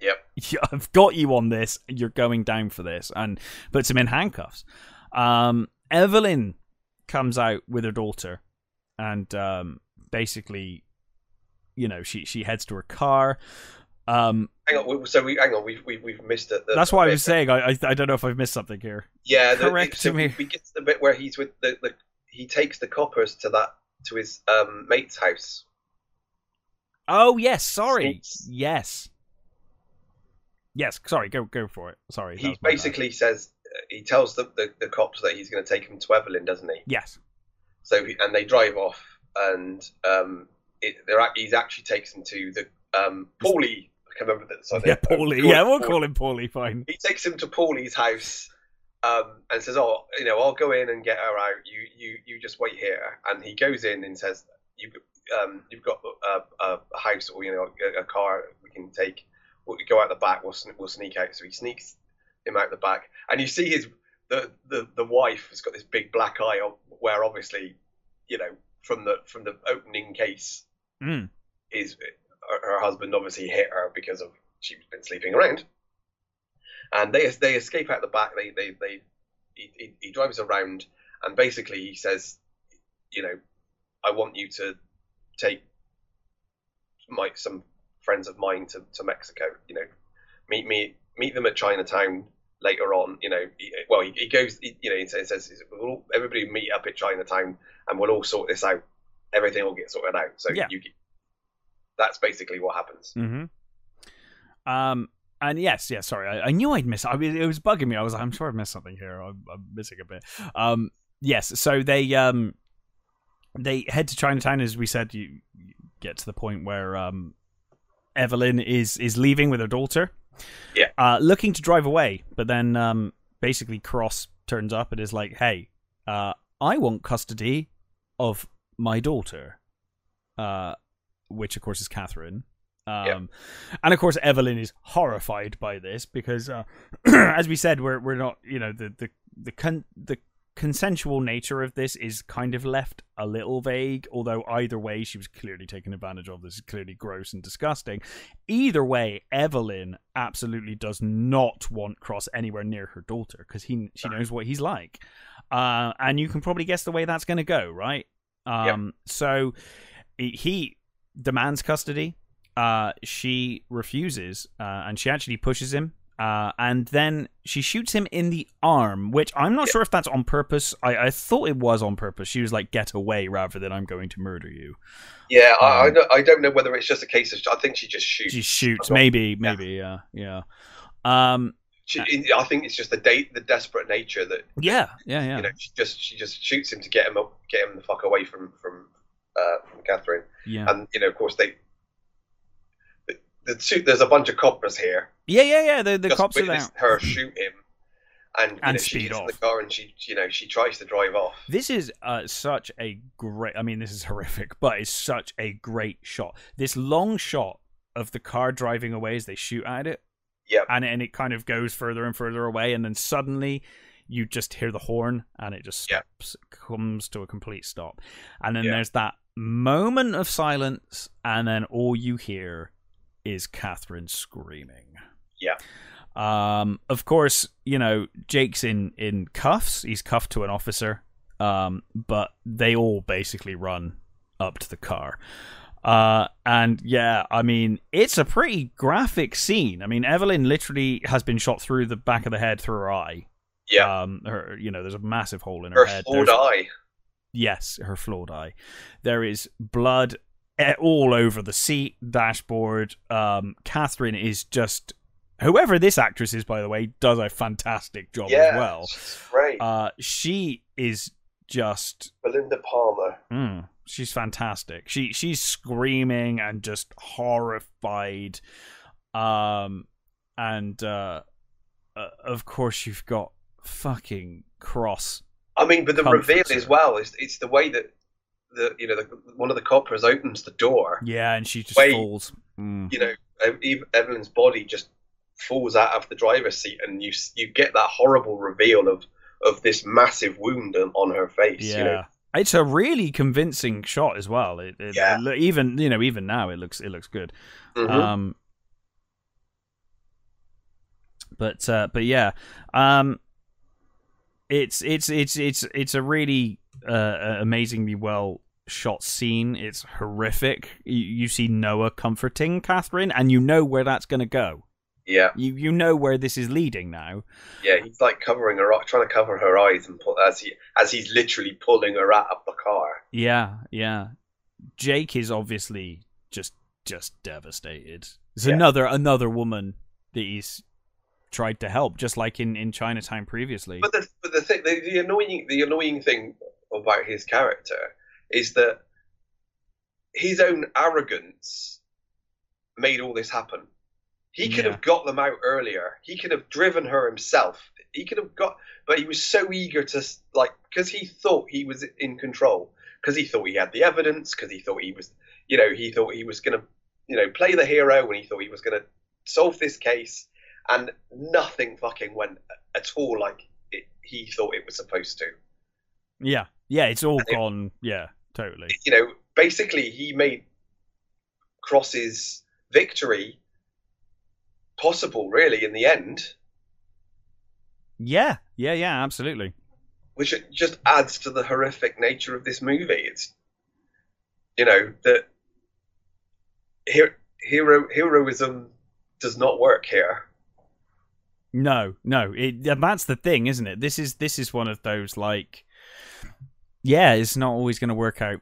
Yep. I've got you on this. You're going down for this," and puts him in handcuffs. Um, Evelyn comes out with her daughter, and um, basically, you know, she she heads to her car. Um, hang on. So we hang on. We've we've, we've missed it. The, that's why I was saying I, I I don't know if I've missed something here. Yeah, the, Correct so me. We get to the bit where he's with the, the he takes the coppers to that to his um, mate's house. Oh yes, sorry. Yes. Yes, sorry, go go for it. Sorry. He my bad. basically says he tells the, the, the cops that he's going to take him to Evelyn, doesn't he? Yes. So he, and they drive off, and um, it, they're ac- he's actually takes them to the um, Paulie. I can remember that. So Yeah, Paulie. Yeah, we'll Paulie. call him Paulie, fine. He takes him to Paulie's house. Um, and says, "Oh, you know, I'll go in and get her out. You, you, you just wait here." And he goes in and says, "You, um, you've got a, a, a house or you know a, a car we can take. We'll go out the back. We'll, we'll sneak out." So he sneaks him out the back, and you see his the, the, the wife has got this big black eye, where obviously, you know, from the from the opening case Mm. is her, husband obviously hit her because of she's been sleeping around, and they they escape out the back. They they they he, he, he drives around and basically he says, you know, I want you to take my some friends of mine to, to Mexico. You know, meet me meet them at Chinatown later on. You know, he, well he, he goes. He, you know, he says, says we'll all, everybody meet up at Chinatown and we'll all sort this out. Everything will get sorted out. So Yeah. you get, that's basically what happens. Mm-hmm. Um, and yes, yes. Sorry, I, I knew I'd miss. I mean, it was bugging me. I was like, I'm sure I've missed something here. I'm, I'm missing a bit. Um, yes. So they um, they head to Chinatown, as we said. You, you get to the point where um, Evelyn is is leaving with her daughter. Yeah. Uh, looking to drive away, but then um, basically Cross turns up and is like, "Hey, uh, I want custody of my daughter," uh, which of course is Catherine. Um, Yeah. And of course, Evelyn is horrified by this because, uh, as we said, we're we're not, you know, the the the con- the consensual nature of this is kind of left a little vague. Although either way, she was clearly taken advantage of. This is clearly gross and disgusting. Either way, Evelyn absolutely does not want Cross anywhere near her daughter because he she knows what he's like, uh, and you can probably guess the way that's going to go, right? Um, So he- demands custody uh, she refuses, uh, and she actually pushes him. Uh, and then she shoots him in the arm, which I'm not Yeah. sure if that's on purpose. I, I thought it was on purpose. She was like, "Get away," rather than "I'm going to murder you." Yeah, I, I, Um, don't, I don't know whether it's just a case of. I think she just shoots. She shoots, maybe, maybe, yeah, yeah, um, She, I think it's just the date, the desperate nature that yeah, yeah, yeah, you know. She just she just shoots him to get him up, get him the fuck away from from uh, from Catherine. yeah, And you know, of course, they. The, the two, there's a bunch of coppers here. yeah, yeah, yeah. The the cops are there. her shoot him, and, you And know, she speed gets in the car and she, you know, she tries to drive off. This is uh, such a great. I mean, this is horrific, but it's such a great shot. This long shot of the car driving away as they shoot at it. Yep. And and it kind of goes further and further away, and then suddenly you just hear the horn, and it just Yeah. stops, comes to a complete stop, and then Yeah. there's that moment of silence, and then all you hear is Catherine screaming. Yeah. Um, of course, you know Jake's in in cuffs. He's cuffed to an officer. Um, but they all basically run up to the car. Uh, and yeah, I mean, it's a pretty graphic scene. I mean, Evelyn literally has been shot through the back of the head through her eye. Yeah. Um, her, you know, there's a massive hole in her, her head. flawed There's- eye. Yes, her flawed eye. There is blood all over the seat, dashboard. Um, Catherine is just whoever this actress is, by the way, does a fantastic job Yeah. as well. she's great. Uh, she is just Belinda Palmer. Mm, she's fantastic. She she's screaming and just horrified. Um and uh, uh of course you've got fucking Cross. I mean, but the reveal her. as well is it's the way that the you know the, one of the coppers opens the door. Yeah, and she just Wait. falls. Mm. You know, Eve- Evelyn's body just falls out of the driver's seat, and you you get that horrible reveal of of this massive wound on, on her face. Yeah. You know, It's a really convincing shot as well. It, it, Yeah. it even you know even now it looks it looks good. Mhm. Um, but uh, but yeah, um, it's it's it's it's it's a really uh, amazingly well shot scene. It's horrific. You, you see Noah comforting Catherine, and you know where that's going to go. Yeah, You you know where this is leading now. yeah. He's like covering her, trying to cover her eyes, and pull, as he as he's literally pulling her out of the car. Yeah, yeah. Jake is obviously just just devastated. It's Yeah. another another woman that he's tried to help, just like in in Chinatown previously. But the but the thing, the, the annoying the annoying thing about his character is that his own arrogance made all this happen. He could Yeah. have got them out earlier. He could have driven her himself. He could have got, but he was so eager to like because he thought he was in control. Because he thought he had the evidence. Because he thought he was, you know, he thought he was gonna, you know, play the hero, and he thought he was gonna solve this case. And nothing fucking went at all like it, he thought it was supposed to. Yeah, yeah, it's all And it- gone. Yeah, totally. you know, basically he made Cross's victory possible, really, in the end, Yeah, yeah, yeah, absolutely. which it just adds to the horrific nature of this movie. It's, you know, that hero, hero heroism does not work here. No, no, it, and that's the thing, isn't it? This is this is one of those like, yeah, it's not always going to work out.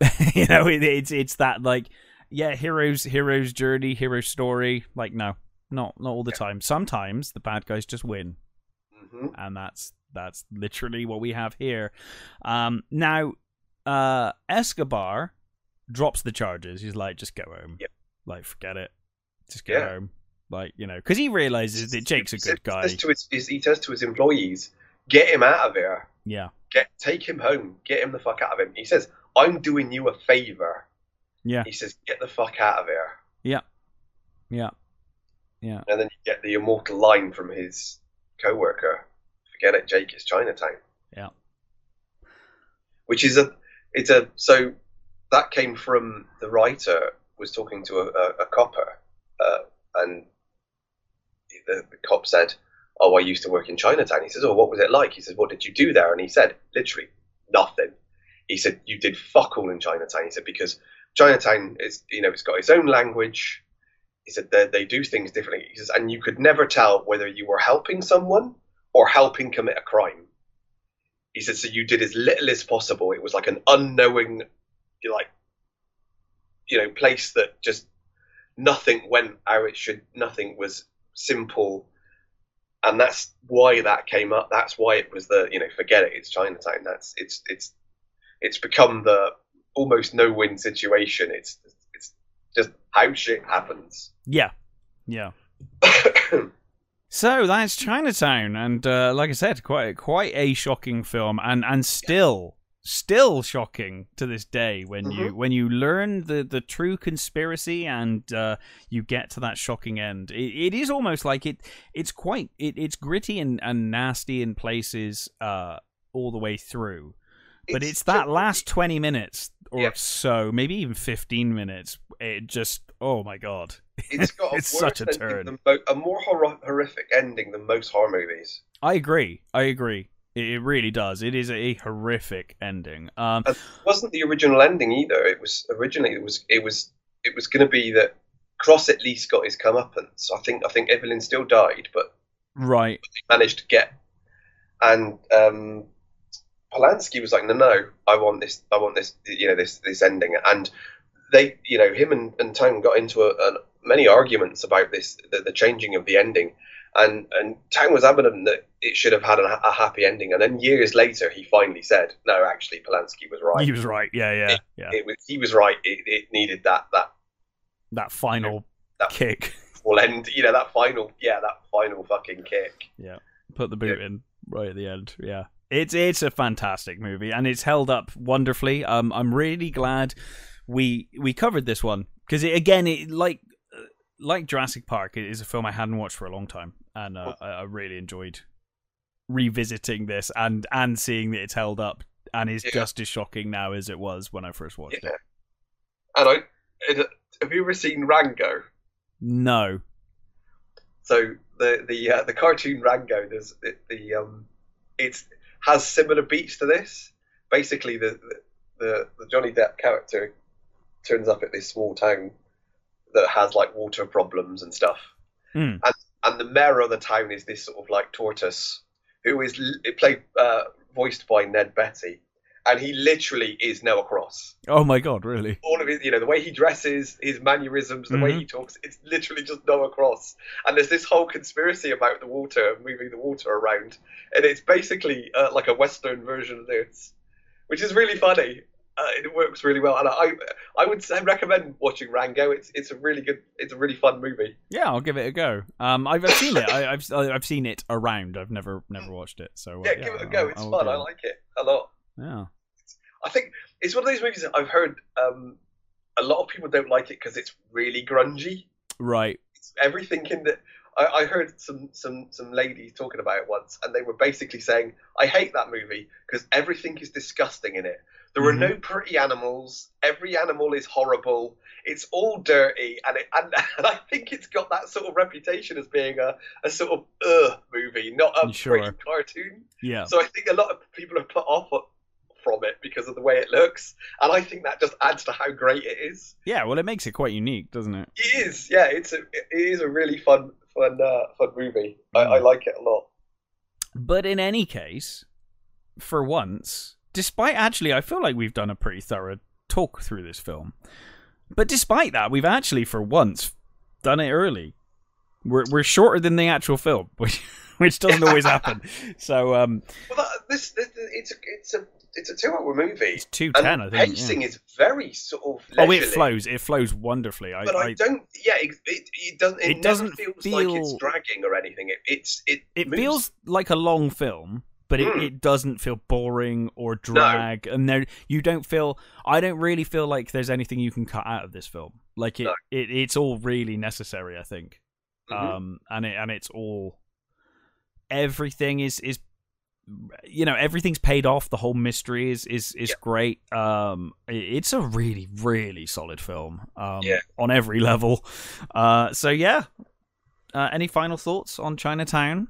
you know, it, it's it's that like, yeah, heroes heroes journey, hero story. Like, no, not not all the time. Sometimes the bad guys just win, hmm and that's that's literally what we have here. Um, now, uh, Escobar drops the charges. He's like, just go home. Yep. Like, forget it. Just go Yeah. home. Like, you know, because he realizes that Jake's a good guy. says to his, his, he says to his employees, "Get him out of here. Yeah. Get take him home. Get him the fuck out of him." He says, "I'm doing you a favor." Yeah. He says, "Get the fuck out of here." Yeah. Yeah. Yeah. And then you get the immortal line from his co-worker, "Forget it, Jake. It's Chinatown." Yeah. Which is a, it's a so that came from the writer was talking to a, a, a copper, uh, and the, the cop said, "Oh, I used to work in Chinatown." He says, "Oh, what was it like?" He says, "What did you do there?" And he said, "Literally nothing." He said, "You did fuck all in Chinatown." He said because Chinatown is, you know, it's got its own language. He said they, they do things differently. He says, and you could never tell whether you were helping someone or helping commit a crime. He said, so you did as little as possible. It was like an unknowing, like, you know, place that just nothing went how it should. Nothing was simple, and that's why that came up. That's why it was the, you know, forget it. It's Chinatown. That's it's it's it's become the almost no win situation. It's it's just how shit happens. Yeah. Yeah. So that's Chinatown, and uh, like I said, quite quite a shocking film, and and still still shocking to this day when you when you learn the the true conspiracy and uh, you get to that shocking end. It, it is almost like it it's quite it, it's gritty and, and nasty in places uh, all the way through, but it's, that last twenty minutes or Yeah. so, maybe even fifteen minutes. It just oh my god, It's got a it's such a turn. Mo- a more hor- horrific ending than most horror movies. I agree. I agree. It, really does. It is a horrific ending. Um, It wasn't the original ending either. It was originally it was it was it was going to be that Cross at least got his comeuppance. I think I think Evelyn still died, but right. managed to get. And um, Polanski was like, no, no, I want this, I want this, you know, this this ending. And they, you know, him and, and Towne got into a, a, many arguments about this, the, the changing of the ending. And and Towne was adamant that it should have had a, a happy ending. And then years later, he finally said, no, actually, Polanski was right. He was right. Yeah, yeah, yeah. It was, he was right. It, it needed that that that final that- kick. full end, you know, that final, yeah, that final fucking kick. Yeah, Put the boot in right at the end. Yeah. It's it's a fantastic movie and it's held up wonderfully. Um, I'm really glad we we covered this one because it, again, it like uh, like Jurassic Park, it is a film I hadn't watched for a long time, and uh, I, I really enjoyed revisiting this and and seeing that it's held up and is Yeah. just as shocking now as it was when I first watched Yeah. it. And I, it, have you ever seen Rango? No. So the the uh, the cartoon Rango, there's the, the um, it's has similar beats to this. Basically, the, the the Johnny Depp character turns up at this small town that has like water problems and stuff, Hmm. and and the mayor of the town is this sort of like tortoise who is played uh, voiced by Ned Beatty, and he literally is Noah Cross. Oh my god, really? all of his, you know, the way he dresses, his mannerisms, the way Mhm. he talks, it's literally just Noah Cross. And there's this whole conspiracy about the water, moving the water around, and it's basically uh, like a Western version of this, which is really funny. Uh, it works really well, and I, I would say, recommend watching Rango. It's, it's a really good, it's a really fun movie. Yeah, I'll give it a go. Um, I've, I've seen it. I, I've I've seen it around. I've never never watched it. So uh, Yeah, give it a go. I'll- It's I'll fun. I like it a lot. Yeah. I think it's one of those movies that I've heard um, a lot of people don't like it because it's really grungy. Right. everything in that. I, I heard some some some ladies talking about it once and they were basically saying i hate that movie because everything is disgusting in it There are Mhm. no pretty animals. Every animal is horrible. It's all dirty, and it, and, and I think it's got that sort of reputation as being a, a sort of uh movie, not a Sure. pretty cartoon. Yeah. So I think a lot of people are put off from it because of the way it looks, and I think that just adds to how great it is. Yeah, well, it makes it quite unique, doesn't it? It is, yeah. It's a it is a really fun fun uh, fun movie. I, I Mm. like it a lot. But in any case, for once, despite actually, I feel like we've done a pretty thorough talk through this film. But despite that, we've actually, for once, done it early. We're we're shorter than the actual film, which which doesn't always happen. So um, Well, that, this, this it's a it's a it's a two hour movie. it's two ten, I think. yeah. pacing is very sort of. Oh, it flows. It flows wonderfully. I, but I, I don't. Yeah, it, it, it doesn't. It, It doesn't feels like it's dragging or anything. It, it's it. it moves. feels like a long film but it, Mm. it doesn't feel boring or drag and there you don't feel i don't really feel like there's anything you can cut out of this film like it, No. it it's all really necessary i think Mhm. um and it and it's all everything is is you know everything's paid off the whole mystery is is is Yeah. great um it's a really really solid film um Yeah. on every level uh so yeah uh, any final thoughts on chinatown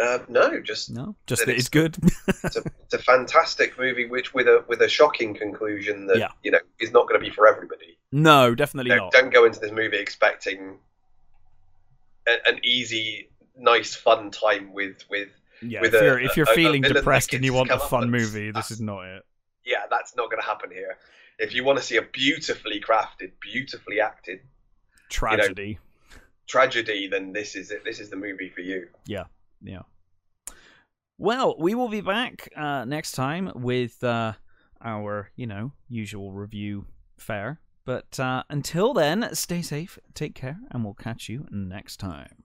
Uh, no, just no just That it's it's- good it's a, it's a fantastic movie, which with a with a shocking conclusion that Yeah. you know is not going to be for everybody. no definitely You know, not don't go into this movie expecting a, an easy, nice, fun time with with yeah with if a- you're if you're a- a feeling that depressed and you want a fun movie this is not it yeah, that's not going to happen here. If you want to see a beautifully crafted, beautifully acted tragedy tragedy, then this is it. This is the movie for you. Yeah, yeah. Well, we will be back uh, next time with uh, our, you know, usual review fare. But uh, until then, stay safe, take care, and we'll catch you next time.